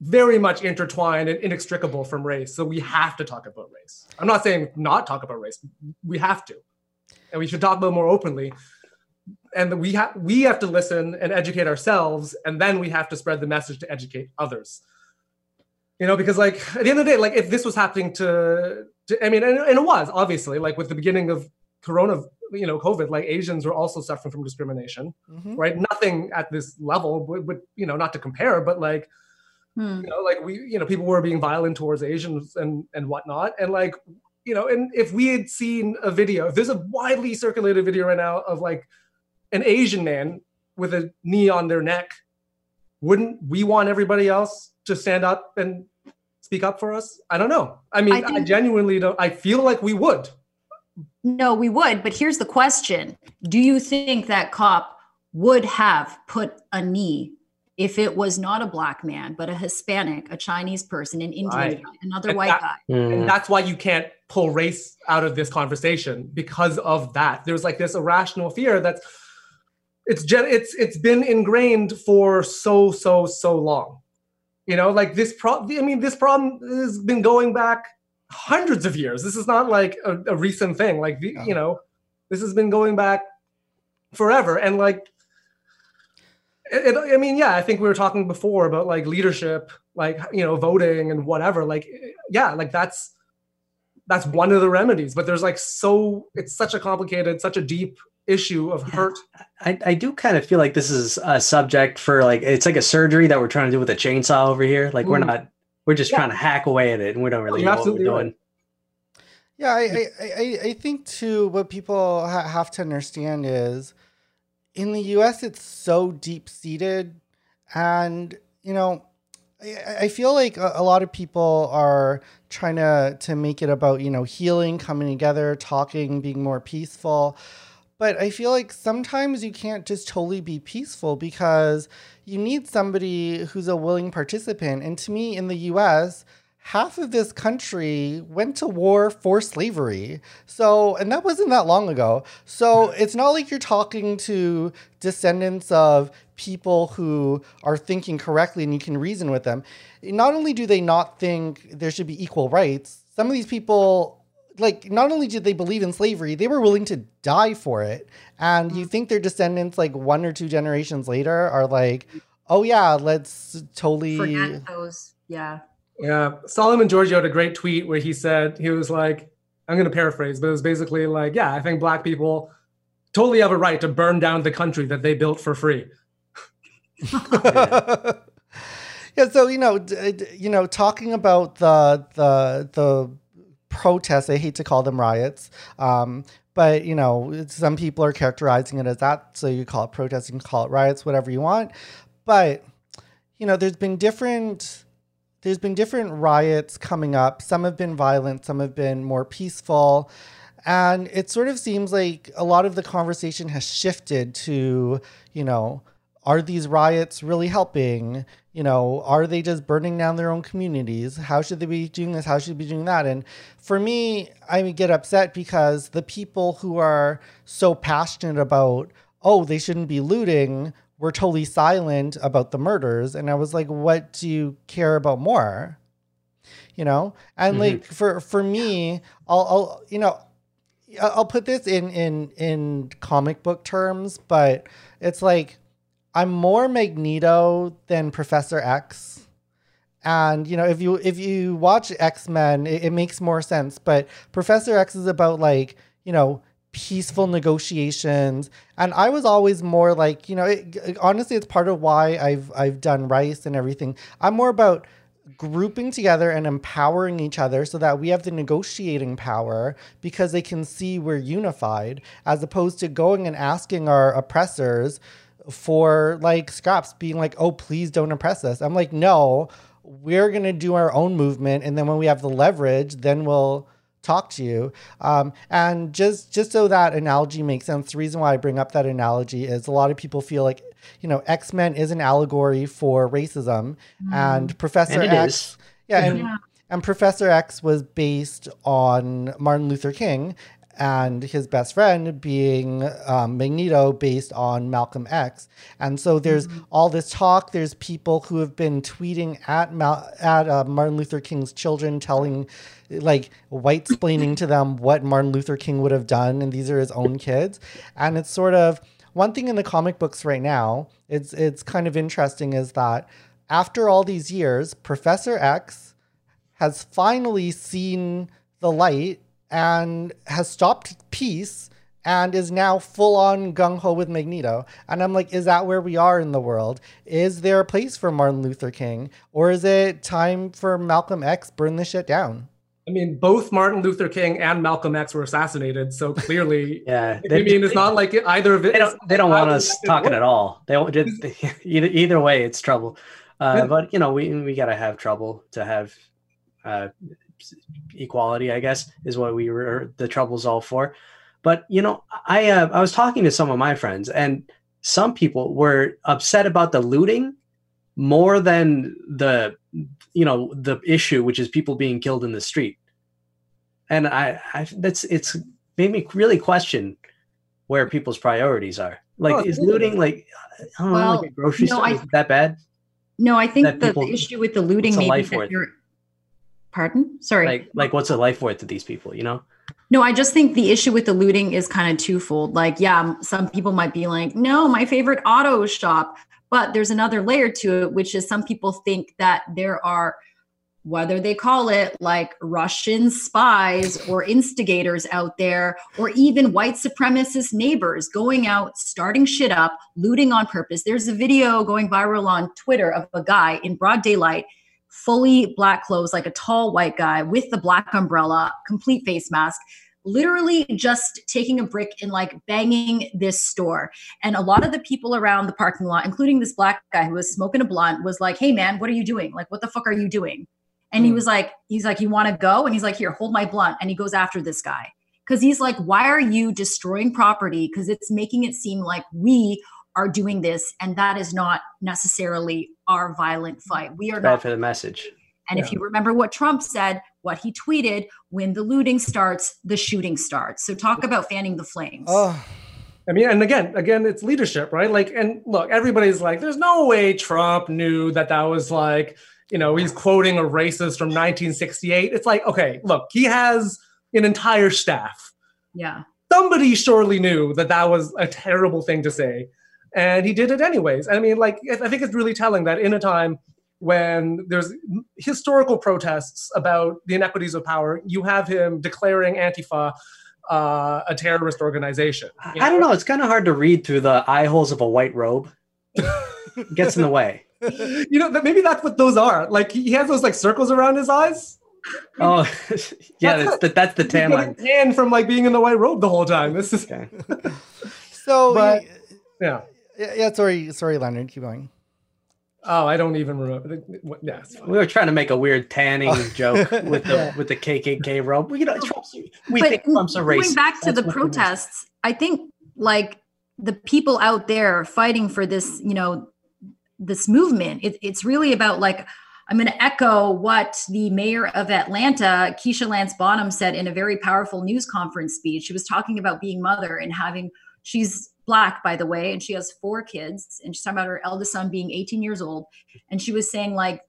very much intertwined and inextricable from race. So we have to talk about race. I'm not saying not talk about race. We have to, and we should talk about more openly and we have we have to listen and educate ourselves and then we have to spread the message to educate others you know because like at the end of the day like if this was happening to, to i mean and, and, it was obviously like with the beginning of corona you know covid like asians were also suffering from discrimination mm-hmm. right nothing at this level but, but you know not to compare but like hmm. you know like we you know people were being violent towards asians and and whatnot and like you know and if we had seen a video if there's a widely circulated video right now of like an Asian man with a knee on their neck, wouldn't we want everybody else to stand up and speak up for us? I don't know. I mean, I, think, I genuinely don't. I feel like we would. No, we would. But here's the question Do you think that cop would have put a knee if it was not a black man, but a Hispanic, a Chinese person, an Indian right. guy, another and white that, guy. Mm. And that's why you can't pull race out of this conversation because of that. There's like this irrational fear that's it's it's it's been ingrained for so so so long. You know, like this problem. I mean, this problem has been going back hundreds of years. This is not like a, a recent thing. Like the, you know, this has been going back forever. And like, it, it, I mean, yeah, I think we were talking before about like leadership, like you know, voting and whatever. Like, yeah, like that's that's one of the remedies. But there's like so it's such a complicated, such a deep issue of hurt. I, I do kind of feel like this is a subject for like it's like a surgery that we're trying to do with a chainsaw over here. Like we're not we're just Yeah. trying to hack away at it and we don't really you're know what we're doing. right. Yeah, I, I, I, I think too, what people ha- have to understand is in the US, it's so deep seated. And, you know, I, I feel like a, a lot of people are trying to, to make it about, you know, healing, coming together, talking, being more peaceful. But I feel like sometimes you can't just totally be peaceful because you need somebody who's a willing participant. And to me, in the US, half of this country went to war for slavery. So, and that wasn't that long ago. So, it's not like you're talking to descendants of people who are thinking correctly and you can reason with them. Not only do they not think there should be equal rights, some of these people like not only did they believe in slavery, they were willing to die for it. And you mm-hmm. think their descendants like one or two generations later are like, "Oh yeah, let's totally Forget those. Yeah. Yeah, Solomon Georgio had a great tweet where he said he was like, I'm going to paraphrase, but it was basically like, yeah, I think black people totally have a right to burn down the country that they built for free. (laughs) yeah, so you know, d- d- you know, talking about the the the protests, I hate to call them riots, um, but you know, some people are characterizing it as that, so you call it protests, you call it riots, whatever you want. But you know, there's been different there's been different riots coming up. Some have been violent, some have been more peaceful. And it sort of seems like a lot of the conversation has shifted to, you know, are these riots really helping? You know, are they just burning down their own communities? How should they be doing this? How should they be doing that? And for me, I get upset because the people who are so passionate about, oh, they shouldn't be looting, were totally silent about the murders. And I was like, what do you care about more? You know? And Mhm. like for for me, I'll, I'll you know, I'll put this in in in comic book terms, but it's like I'm more Magneto than Professor X. And you know, if you if you watch X Men, it, it makes more sense. But Professor X is about like you know peaceful negotiations, and I was always more like you know, it, honestly, it's part of why I've I've done Rice and everything. I'm more about grouping together and empowering each other so that we have the negotiating power because they can see we're unified as opposed to going and asking our oppressors for like scraps being like oh please don't oppress us i'm like no we're going to do our own movement and then when we have the leverage then we'll talk to you um, and just just so that analogy makes sense the reason why i bring up that analogy is a lot of people feel like you know x-men is an allegory for racism and professor And it x is. yeah and, Yeah. and professor x was based on martin luther king and his best friend being um, Magneto, based on Malcolm X. And so there's all this talk. There's people who have been tweeting at Mal- at uh, Martin Luther King's children, telling, like, white splaining to them what Martin Luther King would have done, and these are his own kids. And it's sort of one thing in the comic books right now. It's it's kind of interesting is that after all these years, Professor X has finally seen the light and has stopped peace and is now full on gung ho with Magneto. And I'm like, is that where we are in the world? Is there a place for Martin Luther King? Or is it time for Malcolm X burn this shit down? I mean, both Martin Luther King and Malcolm X were assassinated, so clearly, (laughs) Yeah. I mean, it's not like either of it. they don't they don't want us talking at all. They won't just (laughs) either either way it's trouble. Uh, but you know we we gotta have trouble to have uh, equality. I guess is what we were the trouble's all for. But you know I uh, I was talking to some of my friends and some people were upset about the looting more than the you know the issue which is people being killed in the street and i, I that's it's made me really question where people's priorities are Like, Oh, is looting like I don't know, like a grocery no, store? I- is that bad? No, I think That the, people- the issue with the looting maybe that worth? Pardon? Sorry. Like, like what's a life worth to these people? You know? No, I just think the issue with the looting is kind of twofold. Like, yeah, some people might be like, no, my favorite auto shop. But there's another layer to it, which is some people think that there are, whether they call it like Russian spies or instigators out there, or even white supremacist neighbors going out, starting shit up, looting on purpose. There's a video going viral on Twitter of a guy in broad daylight fully black clothes, like a tall white guy with the black umbrella, complete face mask, literally just taking a brick and like banging this store. And a lot of the people around the parking lot, including this black guy who was smoking a blunt, was like, Hey man, what are you doing? Like, what the fuck are you doing? And he Hmm. was like, he's like, you want to go? And he's like, here, hold my blunt. And he goes after this guy. Cause he's like, why are you destroying property? Cause it's making it seem like we are doing this. And that is not necessarily our violent mm-hmm. fight. We are Bad not for the message. and if you remember what Trump said, what he tweeted, when the looting starts, the shooting starts. So talk about fanning the flames. Oh, I mean, and again, again, it's leadership, right? Like, and look, everybody's like, there's no way Trump knew that that was like, you know, he's quoting a racist from 1968. It's like, okay, look, he has an entire staff. yeah. Somebody surely knew that that was a terrible thing to say, and he did it anyways. I mean, like, I think it's really telling that in a time when there's historical protests about the inequities of power, you have him declaring Antifa uh, a terrorist organization. I, you I don't know. It's kind of hard to read through the eye holes of a white robe. (laughs) Gets in the way. you know maybe that's what those are like he he has those like circles around his eyes Oh, (laughs) yeah. That's That's the, that's the tan line. tan from like being in the white robe the whole time this is Okay. (laughs) so But- yeah yeah, yeah, sorry, sorry, Leonard, keep going. oh i don't even remember what, yeah. We were trying to make a weird tanning oh. joke (laughs) with the Yeah. with the KKK robe. You know, Trump's, we but think Trump's a racist. going back to That's the what it is. protests, I think like the people out there fighting for this, you know, this movement, it, it's really about like, I'm going to echo what the mayor of Atlanta, Keisha Lance Bottoms, said in a very powerful news conference speech. She was talking about being mother and having, she's black, by the way, and she has four kids. And she's talking about her eldest son being 18 years old. And she was saying, like,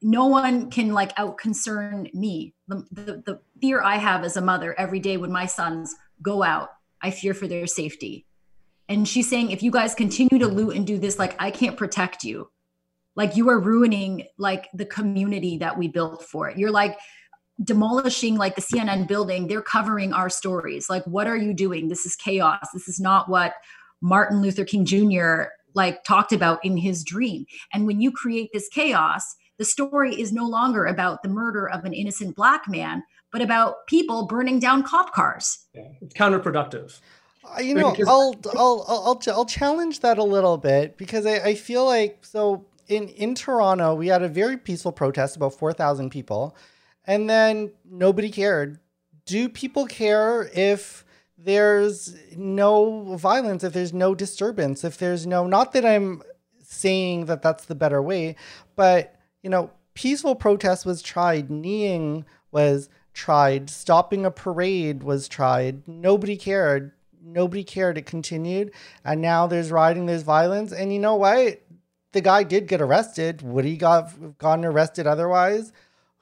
no one can like out concern me. The, the, the fear I have as a mother every day when my sons go out, I fear for their safety. And she's saying, if you guys continue to loot and do this, like I can't protect you. Like you are ruining like the community that we built for it. You're like demolishing like the CNN building. They're covering our stories. Like, what are you doing? This is chaos. This is not what Martin Luther King Jr. like talked about in his dream. And when you create this chaos, the story is no longer about the murder of an innocent black man, but about people burning down cop cars. yeah, it's counterproductive Uh, you know, Because- I'll, I'll I'll I'll ch- I'll challenge that a little bit because I, I feel like so in in Toronto we had a very peaceful protest about four thousand people, and then nobody cared. Do people care if there's no violence, if there's no disturbance, if there's no not that I'm saying that that's the better way, but you know, peaceful protest was tried, kneeing was tried, stopping a parade was tried. Nobody cared. Nobody cared. It continued. And now there's rioting, there's violence. And you know what? The guy did get arrested. Would he got gotten arrested otherwise?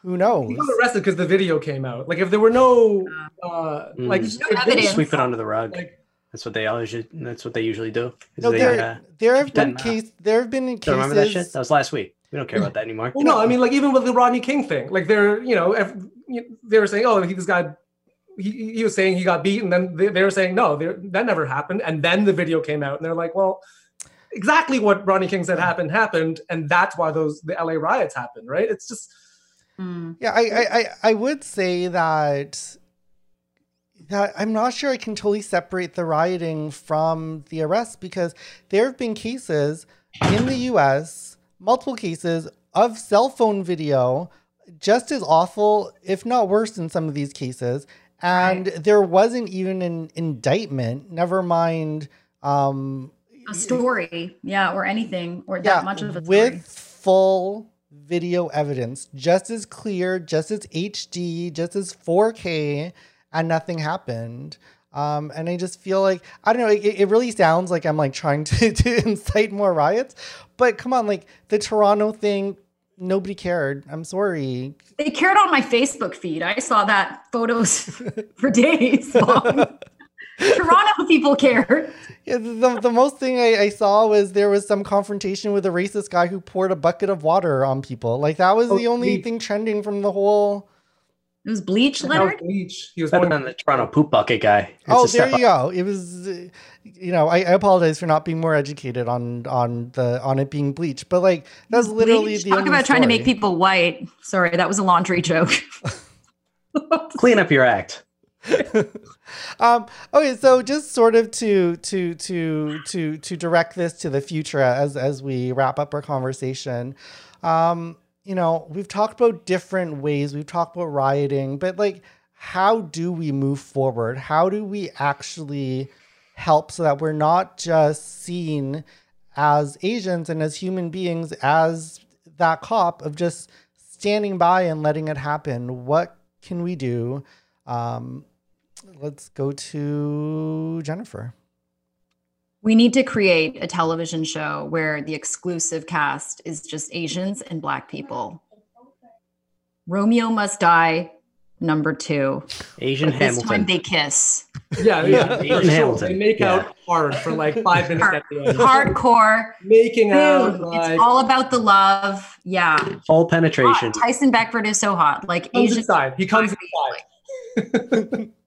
Who knows? he got arrested because the video came out like if there were no uh Mm. like There's no if evidence. Sweep it under the rug. like That's what they always. That's what they usually do. No, they, there, uh, there have been cases. not. there have been don't remember that shit? cases. That was last week. We don't care about that anymore. well, no i mean like even with the rodney king thing like they're you know ev- you- they were saying oh he was got he, he was saying he got beat and then they, they were saying no that never happened and then the video came out and they're like well exactly what rodney king said happened happened and that's why those the la riots happened right it's just Yeah, I, I, I, I would say that that I'm not sure I can totally separate the rioting from the arrest because there have been cases in the US, multiple cases of cell phone video, just as awful, if not worse in some of these cases. And there wasn't even an indictment, never mind um A story, yeah, or anything, or yeah, that much of a story. with full video evidence, just as clear, just as HD, just as 4K, and nothing happened. Um, and I just feel like I don't know. It, it really sounds like I'm like trying to, (laughs) to incite more riots, but come on, like the Toronto thing, nobody cared. I'm sorry. They cared on my Facebook feed. I saw that photos (laughs) for days long. (laughs) Toronto people care. Yeah, the, the most thing I, I saw was there was some confrontation with a racist guy who poured a bucket of water on people. Like that was Oh, the only bleach. thing trending from the whole. It was bleach, That was Bleach. He was Better than the Toronto poop bucket guy. It's oh, there you up. go. It was, you know, I, I apologize for not being more educated on on the on it being bleach, but like that's literally Bleach? the Talk only about trying to make people white. Sorry, that was a laundry joke. Clean up your act. (laughs) um okay so just sort of to to to to to direct this to the future as as we wrap up our conversation um you know we've talked about different ways we've talked about rioting but like how do we move forward? How do we actually help so that we're not just seen as asians and as human beings as that cop of just standing by and letting it happen? What can we do um let's go to Jennifer. We need to create a television show where the exclusive cast is just Asians and Black people. Romeo Must Die, number two. Asian Hamilton. This time they kiss. Yeah, yeah. Ian for sure. Hamilton. They make Yeah. out hard for like five minutes at the end. Hardcore. Making out. Like, it's all about the love. Yeah. Full penetration. Hot. Tyson Beckford is so hot. Like comes Asian. inside. He comes inside. (laughs)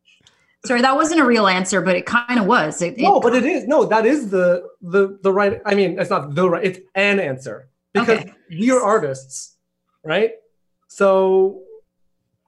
Sorry, that wasn't a real answer, but it kind of was. It, No, it- but it is no. That is the the the right. I mean, it's not the right. It's an answer because Okay. we are artists, right? So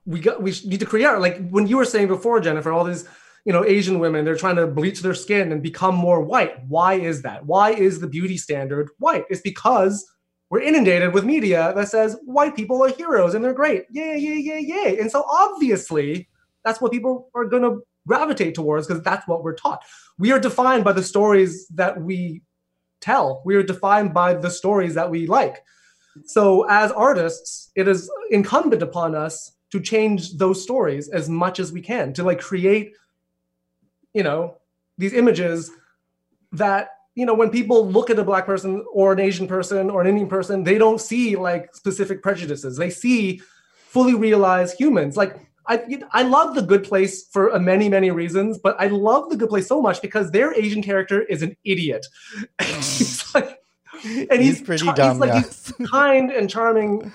we got we need to create art. Like when you were saying before, Jennifer, all these you know Asian women, they're trying to bleach their skin and become more white. Why is that? Why is the beauty standard white? It's because we're inundated with media that says white people are heroes and they're great. Yay, yay, yay, yay. And so obviously that's what people are going to gravitate towards because that's what we're taught. We are defined by the stories that we tell. We are defined by the stories that we like. So as artists, it is incumbent upon us to change those stories as much as we can to like create you know these images that you know when people look at a black person or an asian person or an indian person they don't see like specific prejudices they see fully realized humans like I, I love the good place for uh, many many reasons but i love the good place so much because their asian character is an idiot (laughs) he's like, and he's, he's pretty char- dumb. he's like yes. he's kind and charming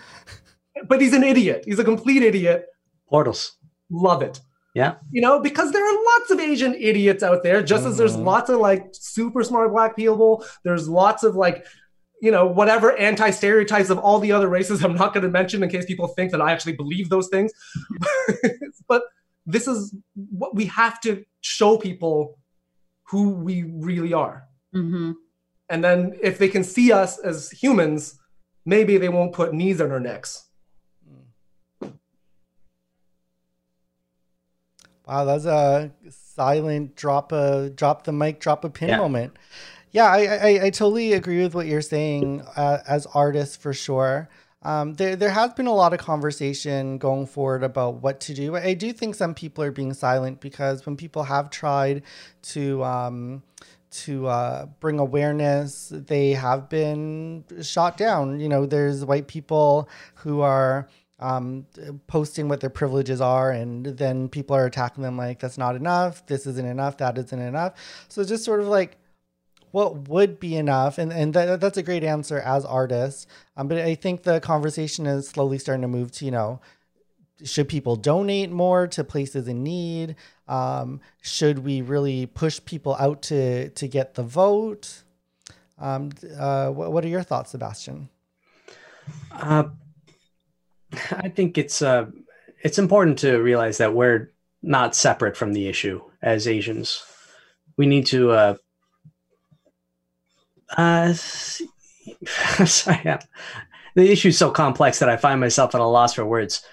but he's an idiot he's a complete idiot Portals. love it Yeah. you know because there are lots of asian idiots out there just as there's Mhm. lots of like super smart black people there's lots of like you know whatever anti-stereotypes of all the other races i'm not going to mention in case people think that i actually believe those things (laughs) but this is what we have to show people who we really are Mhm. and then if they can see us as humans maybe they won't put knees on our necks Wow, that's a silent drop a drop the mic, drop a pin Yeah. moment. Yeah, I, I I totally agree with what you're saying uh, as artists for sure. Um, there there has been a lot of conversation going forward about what to do. I do think some people are being silent because when people have tried to um, to uh, bring awareness, they have been shot down. You know, there's white people who are um, posting what their privileges are, and then people are attacking them like, that's not enough, this isn't enough, that isn't enough. So just sort of like, what would be enough? And, and that, that's a great answer as artists. Um, but I think the conversation is slowly starting to move to, you know, should people donate more to places in need? Um, should we really push people out to to get the vote? Um, uh, what, what are your thoughts, Sebastian? Uh, I think it's uh, it's important to realize that we're not separate from the issue as Asians. We need to. Uh, uh, (laughs) sorry, yeah. the issue is so complex that I find myself at a loss for words.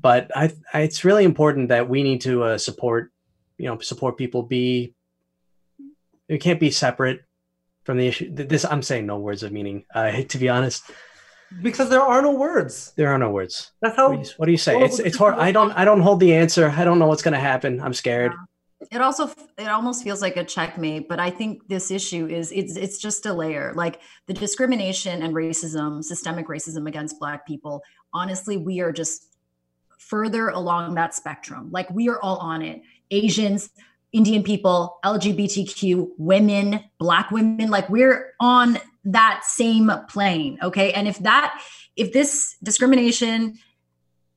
But I, I it's really important that we need to uh, support, you know, support people. Be it can't be separate from the issue. This I'm saying no words of meaning. Uh, to be honest, because there are no words there are no words. that's how What do you, what do you say? Well, It's it's this hard. I don't I don't hold the answer. I don't know what's gonna happen. I'm scared. It also it almost feels like a checkmate but i think this issue is it's it's just a layer. Like the discrimination and racism systemic racism against black people honestly we are just further along that spectrum. Like we are all on it. Asians indian people lgbtq women black women like we're on that same plane okay? And if that if this discrimination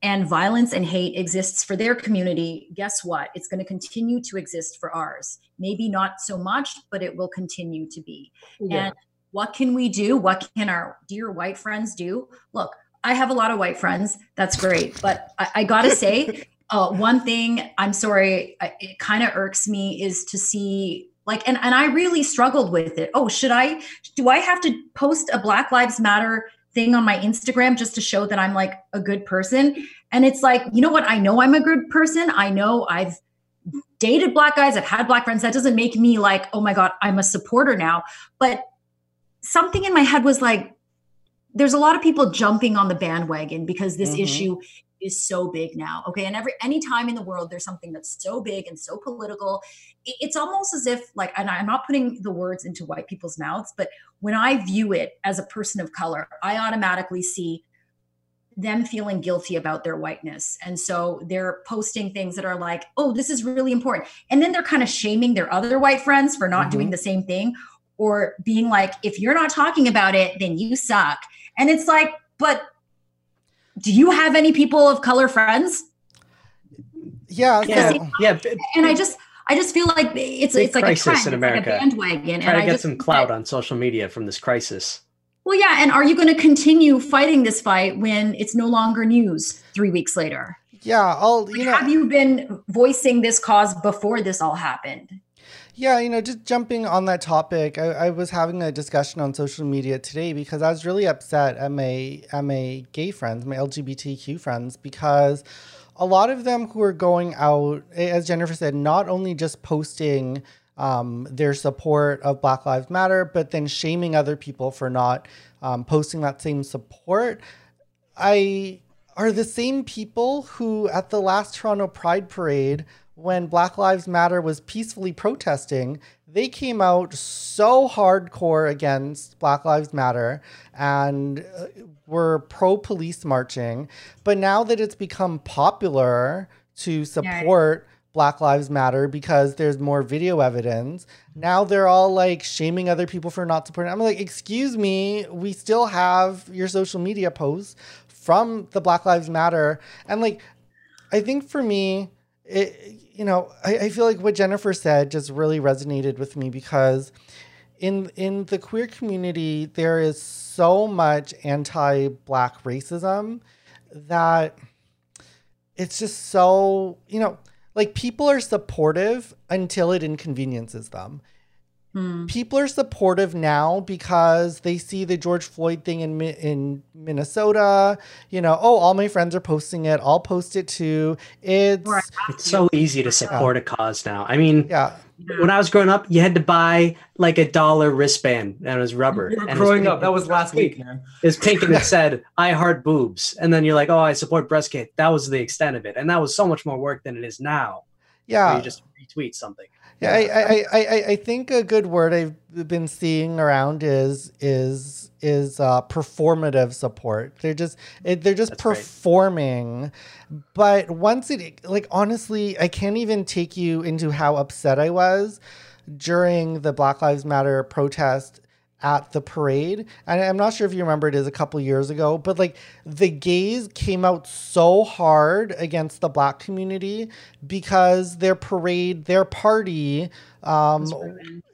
and violence and hate exists for their community, guess what? It's going to continue to exist for ours. Maybe not so much, but it will continue to be. Yeah. And what can we do? What can our dear white friends do? Look, I have a lot of white friends. That's great. But I, I got to say, (laughs) uh, one thing I'm sorry, it kind of irks me is to see like, and, and I really struggled with it. Oh, should I, do I have to post a Black Lives Matter thing on my Instagram just to show that I'm like a good person. And it's like, you know what? I know I'm a good person. I know I've dated black guys, I've had black friends. That doesn't make me like, oh my God, I'm a supporter now. But something in my head was like, there's a lot of people jumping on the bandwagon because this mm-hmm. issue is so big now. Okay. And every any time in the world there's something that's so big and so political, it's almost as if like, and I'm not putting the words into white people's mouths, but when I view it as a person of color, I automatically see them feeling guilty about their whiteness. And so they're posting things that are like, oh, this is really important. And then they're kind of shaming their other white friends for not mm-hmm. doing the same thing or being like, if you're not talking about it, then you suck. And it's like, but do you have any people of color friends? Yeah, yeah, yeah. And I just, I just feel like it's Big it's like crisis a trend, in America. Like a bandwagon. Try and to get just, some clout on social media from this crisis. Well, yeah, and are you going to continue fighting this fight when it's no longer news three weeks later? Yeah, I'll. You know, have you been voicing this cause before this all happened? Yeah, you know, just jumping on that topic, I, I, was having a discussion on social media today because I was really upset at my at my gay friends, my LGBTQ friends, because a lot of them who are going out, as Jennifer said, not only just posting um, their support of Black Lives Matter, but then shaming other people for not um, posting that same support. I are the same people who at the last Toronto Pride Parade when Black Lives Matter was peacefully protesting, they came out so hardcore against Black Lives Matter and uh, were pro police marching. But now that it's become popular to support yeah. Black Lives Matter because there's more video evidence, now they're all like shaming other people for not supporting. I'm like, excuse me, we still have your social media posts from the Black Lives Matter. And like, I think for me, it, you know, I, I feel like what Jennifer said just really resonated with me because in in the queer community there is so much anti-black racism that it's just so you know like people are supportive until it inconveniences them Hmm. People are supportive now because they see the George Floyd thing in in Minnesota. You know, oh, all my friends are posting it. I'll post it too. It's it's so easy to support yeah. a cause now. I mean, yeah. When I was growing up, you had to buy like a dollar wristband and it was rubber. And growing up, that was last week, man. It was pink and it (laughs) said, I heart boobs. And then you're like, oh, I support breast cancer. That was the extent of it. And that was so much more work than it is now. Yeah. You just retweet something. Yeah, I, I, I, I think a good word I've been seeing around is is is uh, performative support. They're just it, they're just That's performing, right. but once it like honestly, I can't even take you into how upset I was during the Black Lives Matter protest at the parade. And I'm not sure if you remember it is a couple years ago, but like the gays came out so hard against the black community because their parade, their party, um, was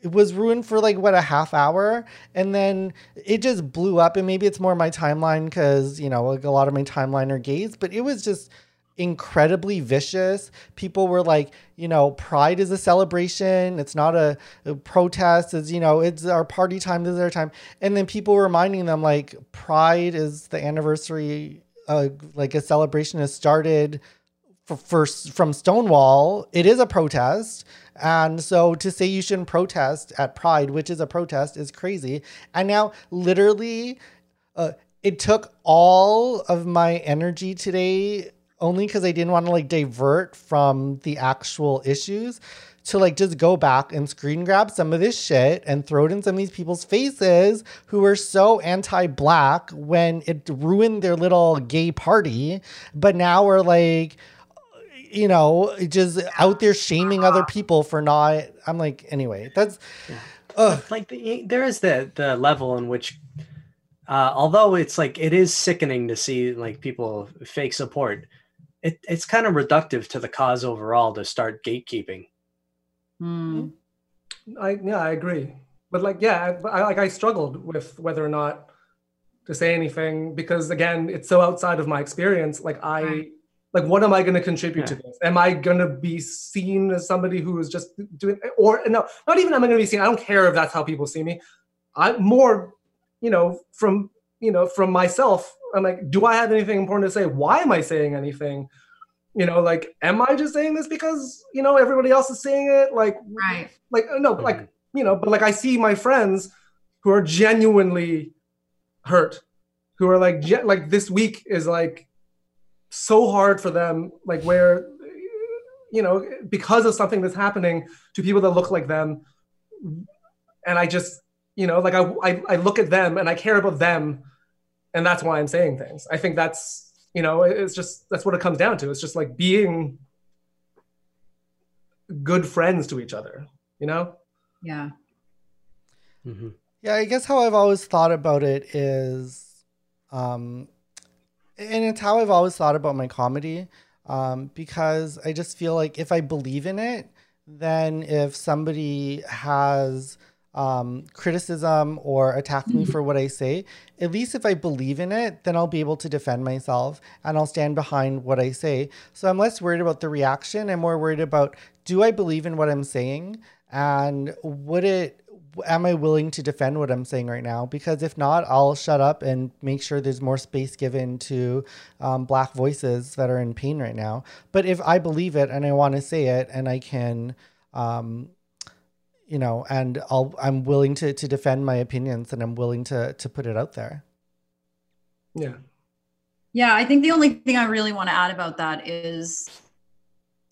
it was ruined for like what a half hour, and then it just blew up. And maybe it's more my timeline because you know like a lot of my timeline are gays, but it was just incredibly vicious. People were like, you know, pride is a celebration. It's not a, a, protest. It's, you know, it's our party time. This is our time. And then people were reminding them like pride is the anniversary, uh, like a celebration has started for, for, from Stonewall. It is a protest. And so to say you shouldn't protest at pride, which is a protest is crazy. And now literally, uh, it took all of my energy today only because I didn't want to like divert from the actual issues to like just go back and screen grab some of this shit and throw it in some of these people's faces who are so anti-black when it ruined their little gay party, but now we're like you know, just out there shaming other people for not. I'm like, anyway, that's. Yeah. Like the, there is the the level in which, uh, although it's like it is sickening to see like people fake support, it it's kind of reductive to the cause overall to start gatekeeping. Hmm. I yeah, I agree. But like, yeah, I, I like I struggled with whether or not to say anything because again, it's so outside of my experience. Like I. Like what am i going to contribute yeah. to this am i going to be seen as somebody who is just doing or no not even am i going to be seen i don't care if that's how people see me i'm more you know from you know from myself. I'm like do i have anything important to say? Why am i saying anything? You know like am i just saying this because you know everybody else is saying it? Like right. like no mm-hmm. like you know but like i see my friends who are genuinely hurt who are like like this week is like so hard for them, like where, you know, because of something that's happening to people that look like them. And I just, you know, like I, I, I look at them and I care about them. And that's why I'm saying things. I think that's, you know, it's just, that's what it comes down to. It's just like being good friends to each other, you know? Yeah. Mm-hmm. Yeah, I guess how I've always thought about it is um, and it's how I've always thought about my comedy um, because I just feel like if I believe in it, then if somebody has um, criticism or attack me for what I say, at least if I believe in it, then I'll be able to defend myself and I'll stand behind what I say. So I'm less worried about the reaction. I'm more worried about do I believe in what I'm saying and would it am I willing to defend what I'm saying right now? Because if not, I'll shut up and make sure there's more space given to um, Black voices that are in pain right now. But if I believe it and I want to say it and I can, um, you know, and I'll I'm willing to to defend my opinions and I'm willing to to put it out there. Yeah. Yeah, I think the only thing I really want to add about that is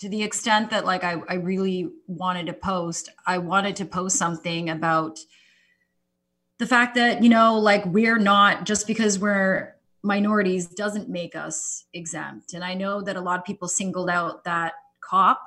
to the extent that like I, I really wanted to post i wanted to post something about the fact that you know like we're not just because we're minorities doesn't make us exempt and i know that a lot of people singled out that cop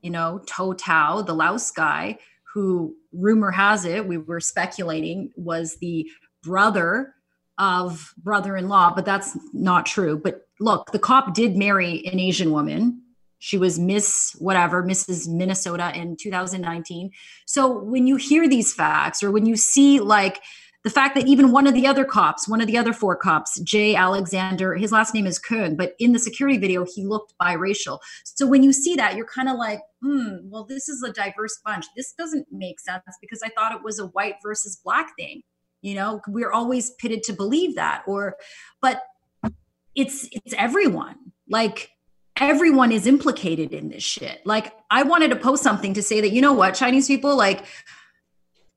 you know Tou Thao the laos guy who rumor has it we were speculating was the brother of brother-in-law but that's not true but look the cop did marry an asian woman she was Miss whatever, Mrs. Minnesota in 2019. So when you hear these facts or when you see like the fact that even one of the other cops, one of the other four cops, Jay Alexander, his last name is Kueng, but in the security video, he looked biracial. So when you see that, you're kind of like, hmm, well, this is a diverse bunch. This doesn't make sense because I thought it was a white versus black thing. You know, we're always pitted to believe that, or, but it's it's everyone. Like everyone is implicated in this shit. Like I wanted to post something to say that you know what, Chinese people like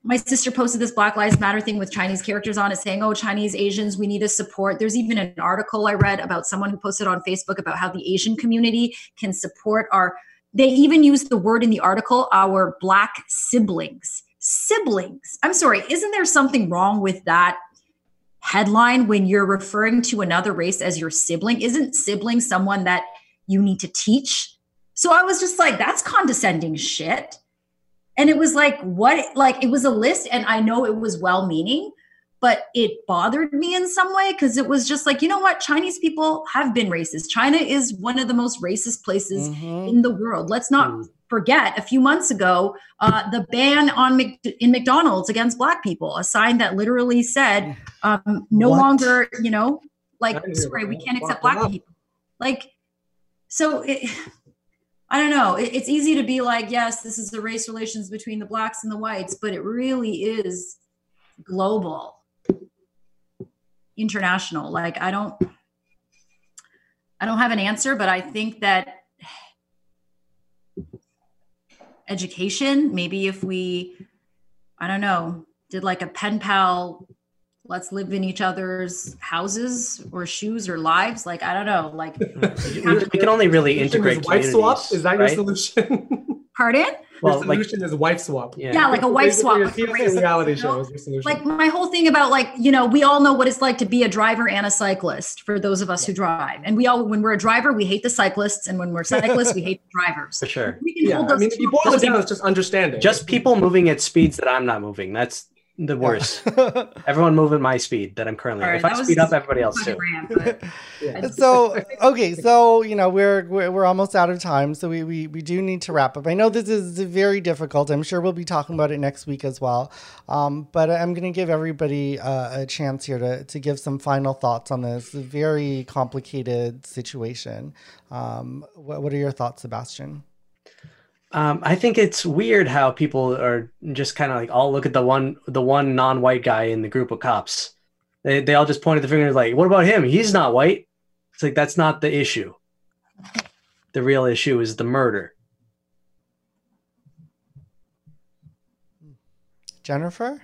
my sister posted this Black Lives Matter thing with Chinese characters on it saying, oh, Chinese Asians, we need to support. There's even an article I read about someone who posted on Facebook about how the Asian community can support our, they even used the word in the article, our Black siblings. Siblings. I'm sorry, isn't there something wrong with that headline when you're referring to another race as your sibling? Isn't sibling someone that you need to teach. So I was just like, that's condescending shit. And it was like, what? Like, it was a list, and I know it was well meaning, but it bothered me in some way because it was just like, you know what? Chinese people have been racist. China is one of the most racist places mm-hmm. in the world. Let's not mm. forget a few months ago, uh, the ban on Mc- in McDonald's against Black people, a sign that literally said, um, no what? longer, you know, like, sorry, we can't accept Black people. Like, so it, I don't know. It, it's easy to be like, yes, this is the race relations between the blacks and the whites, but it really is global, international. Like I don't, I don't have an answer, but I think that education, maybe if we, I don't know, did like a pen pal let's live in each other's houses or shoes or lives. Like I don't know. Like (laughs) we, we can only really integrate Is wife swap? Is that right? (laughs) (laughs) your solution? pardon? Well, your like solution is wife swap. yeah. Yeah, like a wife swap. Your with the TV races, reality you know? show is your solution. like my whole thing about like you know we all know what it's like to be a driver and a cyclist for those of us who drive and we all when we're a driver we hate the cyclists and when we're cyclists we hate the drivers for sure. we can yeah, hold I those mean, if you boil it down, it's just understanding. Just people moving at speeds that I'm not moving. That's the worst. (laughs) Everyone moving my speed that I'm currently. Sorry, at. if I speed up, everybody else too. rant, (laughs) but Yeah. so (laughs) okay so you know we're, we're we're almost out of time so we, we we do need to wrap up i know this is very difficult i'm sure we'll be talking about it next week as well um, but i'm going to give everybody uh, a chance here to, to give some final thoughts on this very complicated situation um, what, what are your thoughts sebastian Um, I think it's weird how people are just kind of like all look at the one the one non-white guy in the group of cops. They they all just pointed the finger like, what about him? He's not white. It's like that's not the issue. The real issue is the murder. jennifer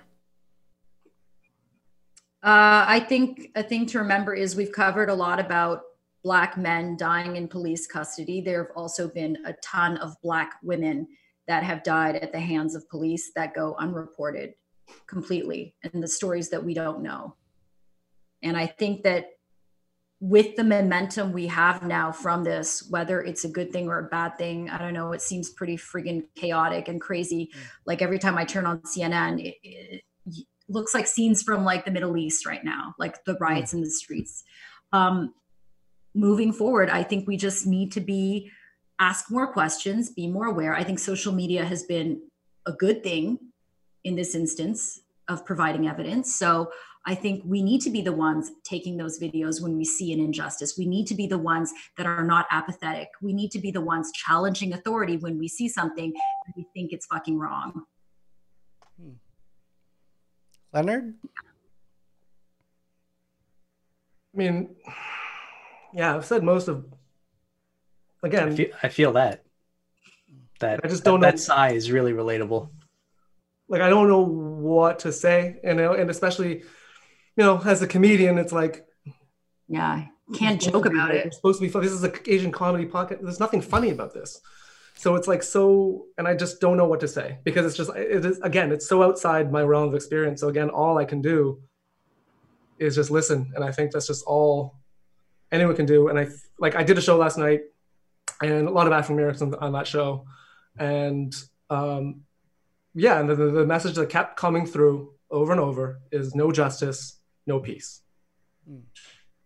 Uh, I think a thing to remember is we've covered a lot about Black men dying in police custody. There have also been a ton of Black women that have died at the hands of police that go unreported completely, and the stories that we don't know. And I think that with the momentum we have now from this, whether it's a good thing or a bad thing, I don't know, it seems pretty friggin' chaotic and crazy. Like every time I turn on CNN, it, it, looks like scenes from like the Middle East right now, like the riots in the streets. Um, moving forward, I think we just need to be ask more questions, be more aware. I think social media has been a good thing in this instance of providing evidence. So I think we need to be the ones taking those videos when we see an injustice. We need to be the ones that are not apathetic. We need to be the ones challenging authority when we see something and we think it's fucking wrong. Hmm. leonard I mean, yeah, I've said most of. I Again, feel, I feel that. That I just don't know- that sigh is really relatable. like I don't know what to say, and and especially, you know, as a comedian, it's like Yeah, can't joke about It's it. supposed to be fun. This is an Asian comedy pocket. There's nothing funny about this. So it's like so, and I just don't know what to say because it's just, it is, again, it's so outside my realm of experience. So again, all I can do is just listen. And I think that's just all anyone can do. And I, like, I did a show last night and a lot of African Americans on that show. And um, yeah, and the, the message that kept coming through over and over is no justice, no peace.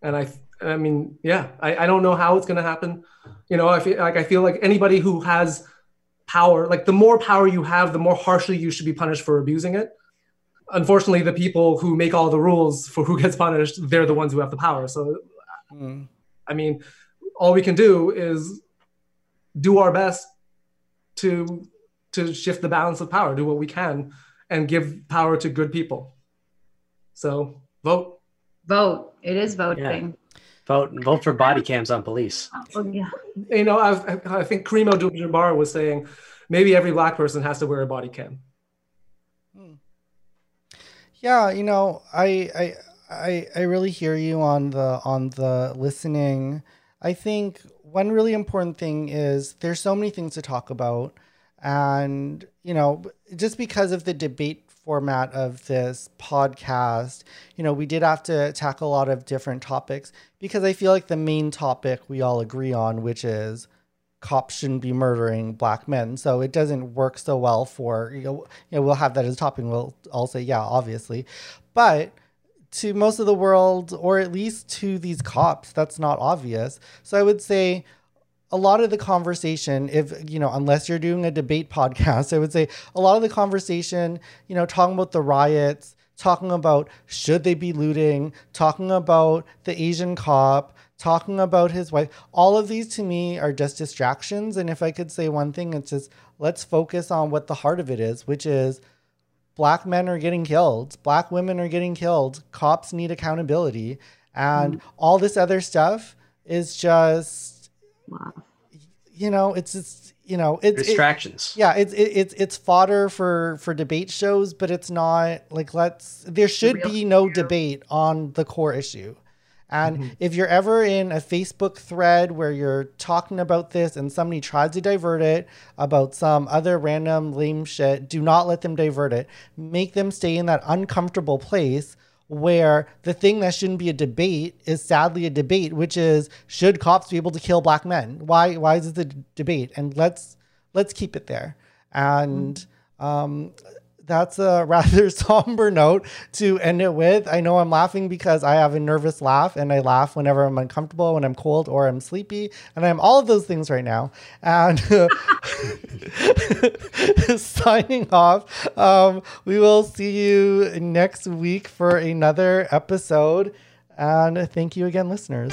And I, I mean, yeah, I, I don't know how it's going to happen. You know, I feel like I feel like anybody who has power, like the more power you have, the more harshly you should be punished for abusing it. Unfortunately, the people who make all the rules for who gets punished, they're the ones who have the power. So, Mm. I mean, all we can do is do our best to to shift the balance of power, do what we can, and give power to good people. So, vote. Vote. It is voting. Vote vote for body cams on police. Oh, yeah. you know, I, I think Kareem Abdul-Jabbar was saying maybe every black person has to wear a body cam. Yeah, you know, I I I I really hear you on the on the listening. I think one really important thing is there's so many things to talk about and you know, just because of the debate format of this podcast, you know, we did have to tackle a lot of different topics because I feel like the main topic we all agree on, which is cops shouldn't be murdering black men. So it doesn't work so well for you know, you know we'll have that as a topic. We'll all say yeah, obviously, but to most of the world, or at least to these cops, that's not obvious. So I would say a lot of the conversation, if you know, unless you're doing a debate (laughs) podcast, I would say a lot of the conversation, you know, talking about the riots, talking about should they be looting, talking about the Asian cop, talking about his wife, all of these to me are just distractions. And if I could say one thing, it's just let's focus on what the heart of it is, which is black men are getting killed, black women are getting killed, cops need accountability, and mm. all this other stuff is just Wow. you know, it's just you know, it's it- Distractions. yeah, it's it, it's it's fodder for for debate shows, but it's not like let's. There should real be no issue. debate on the core issue. And Mm-hmm. if you're ever in a Facebook thread where you're talking about this and somebody tries to divert it about some other random lame shit, do not let them divert it. Make them stay in that uncomfortable place where the thing that shouldn't be a debate is sadly a debate, which is should cops be able to kill black men? Why why is it a debate? And let's let's keep it there. And um, that's a (laughs) rather somber note to end it with. I know I'm laughing because I have a nervous laugh and I laugh whenever I'm uncomfortable, when I'm cold or I'm sleepy. And I'm all of those things right now. And (laughs) signing off, um, we will see you next week for another episode. And thank you again, listeners.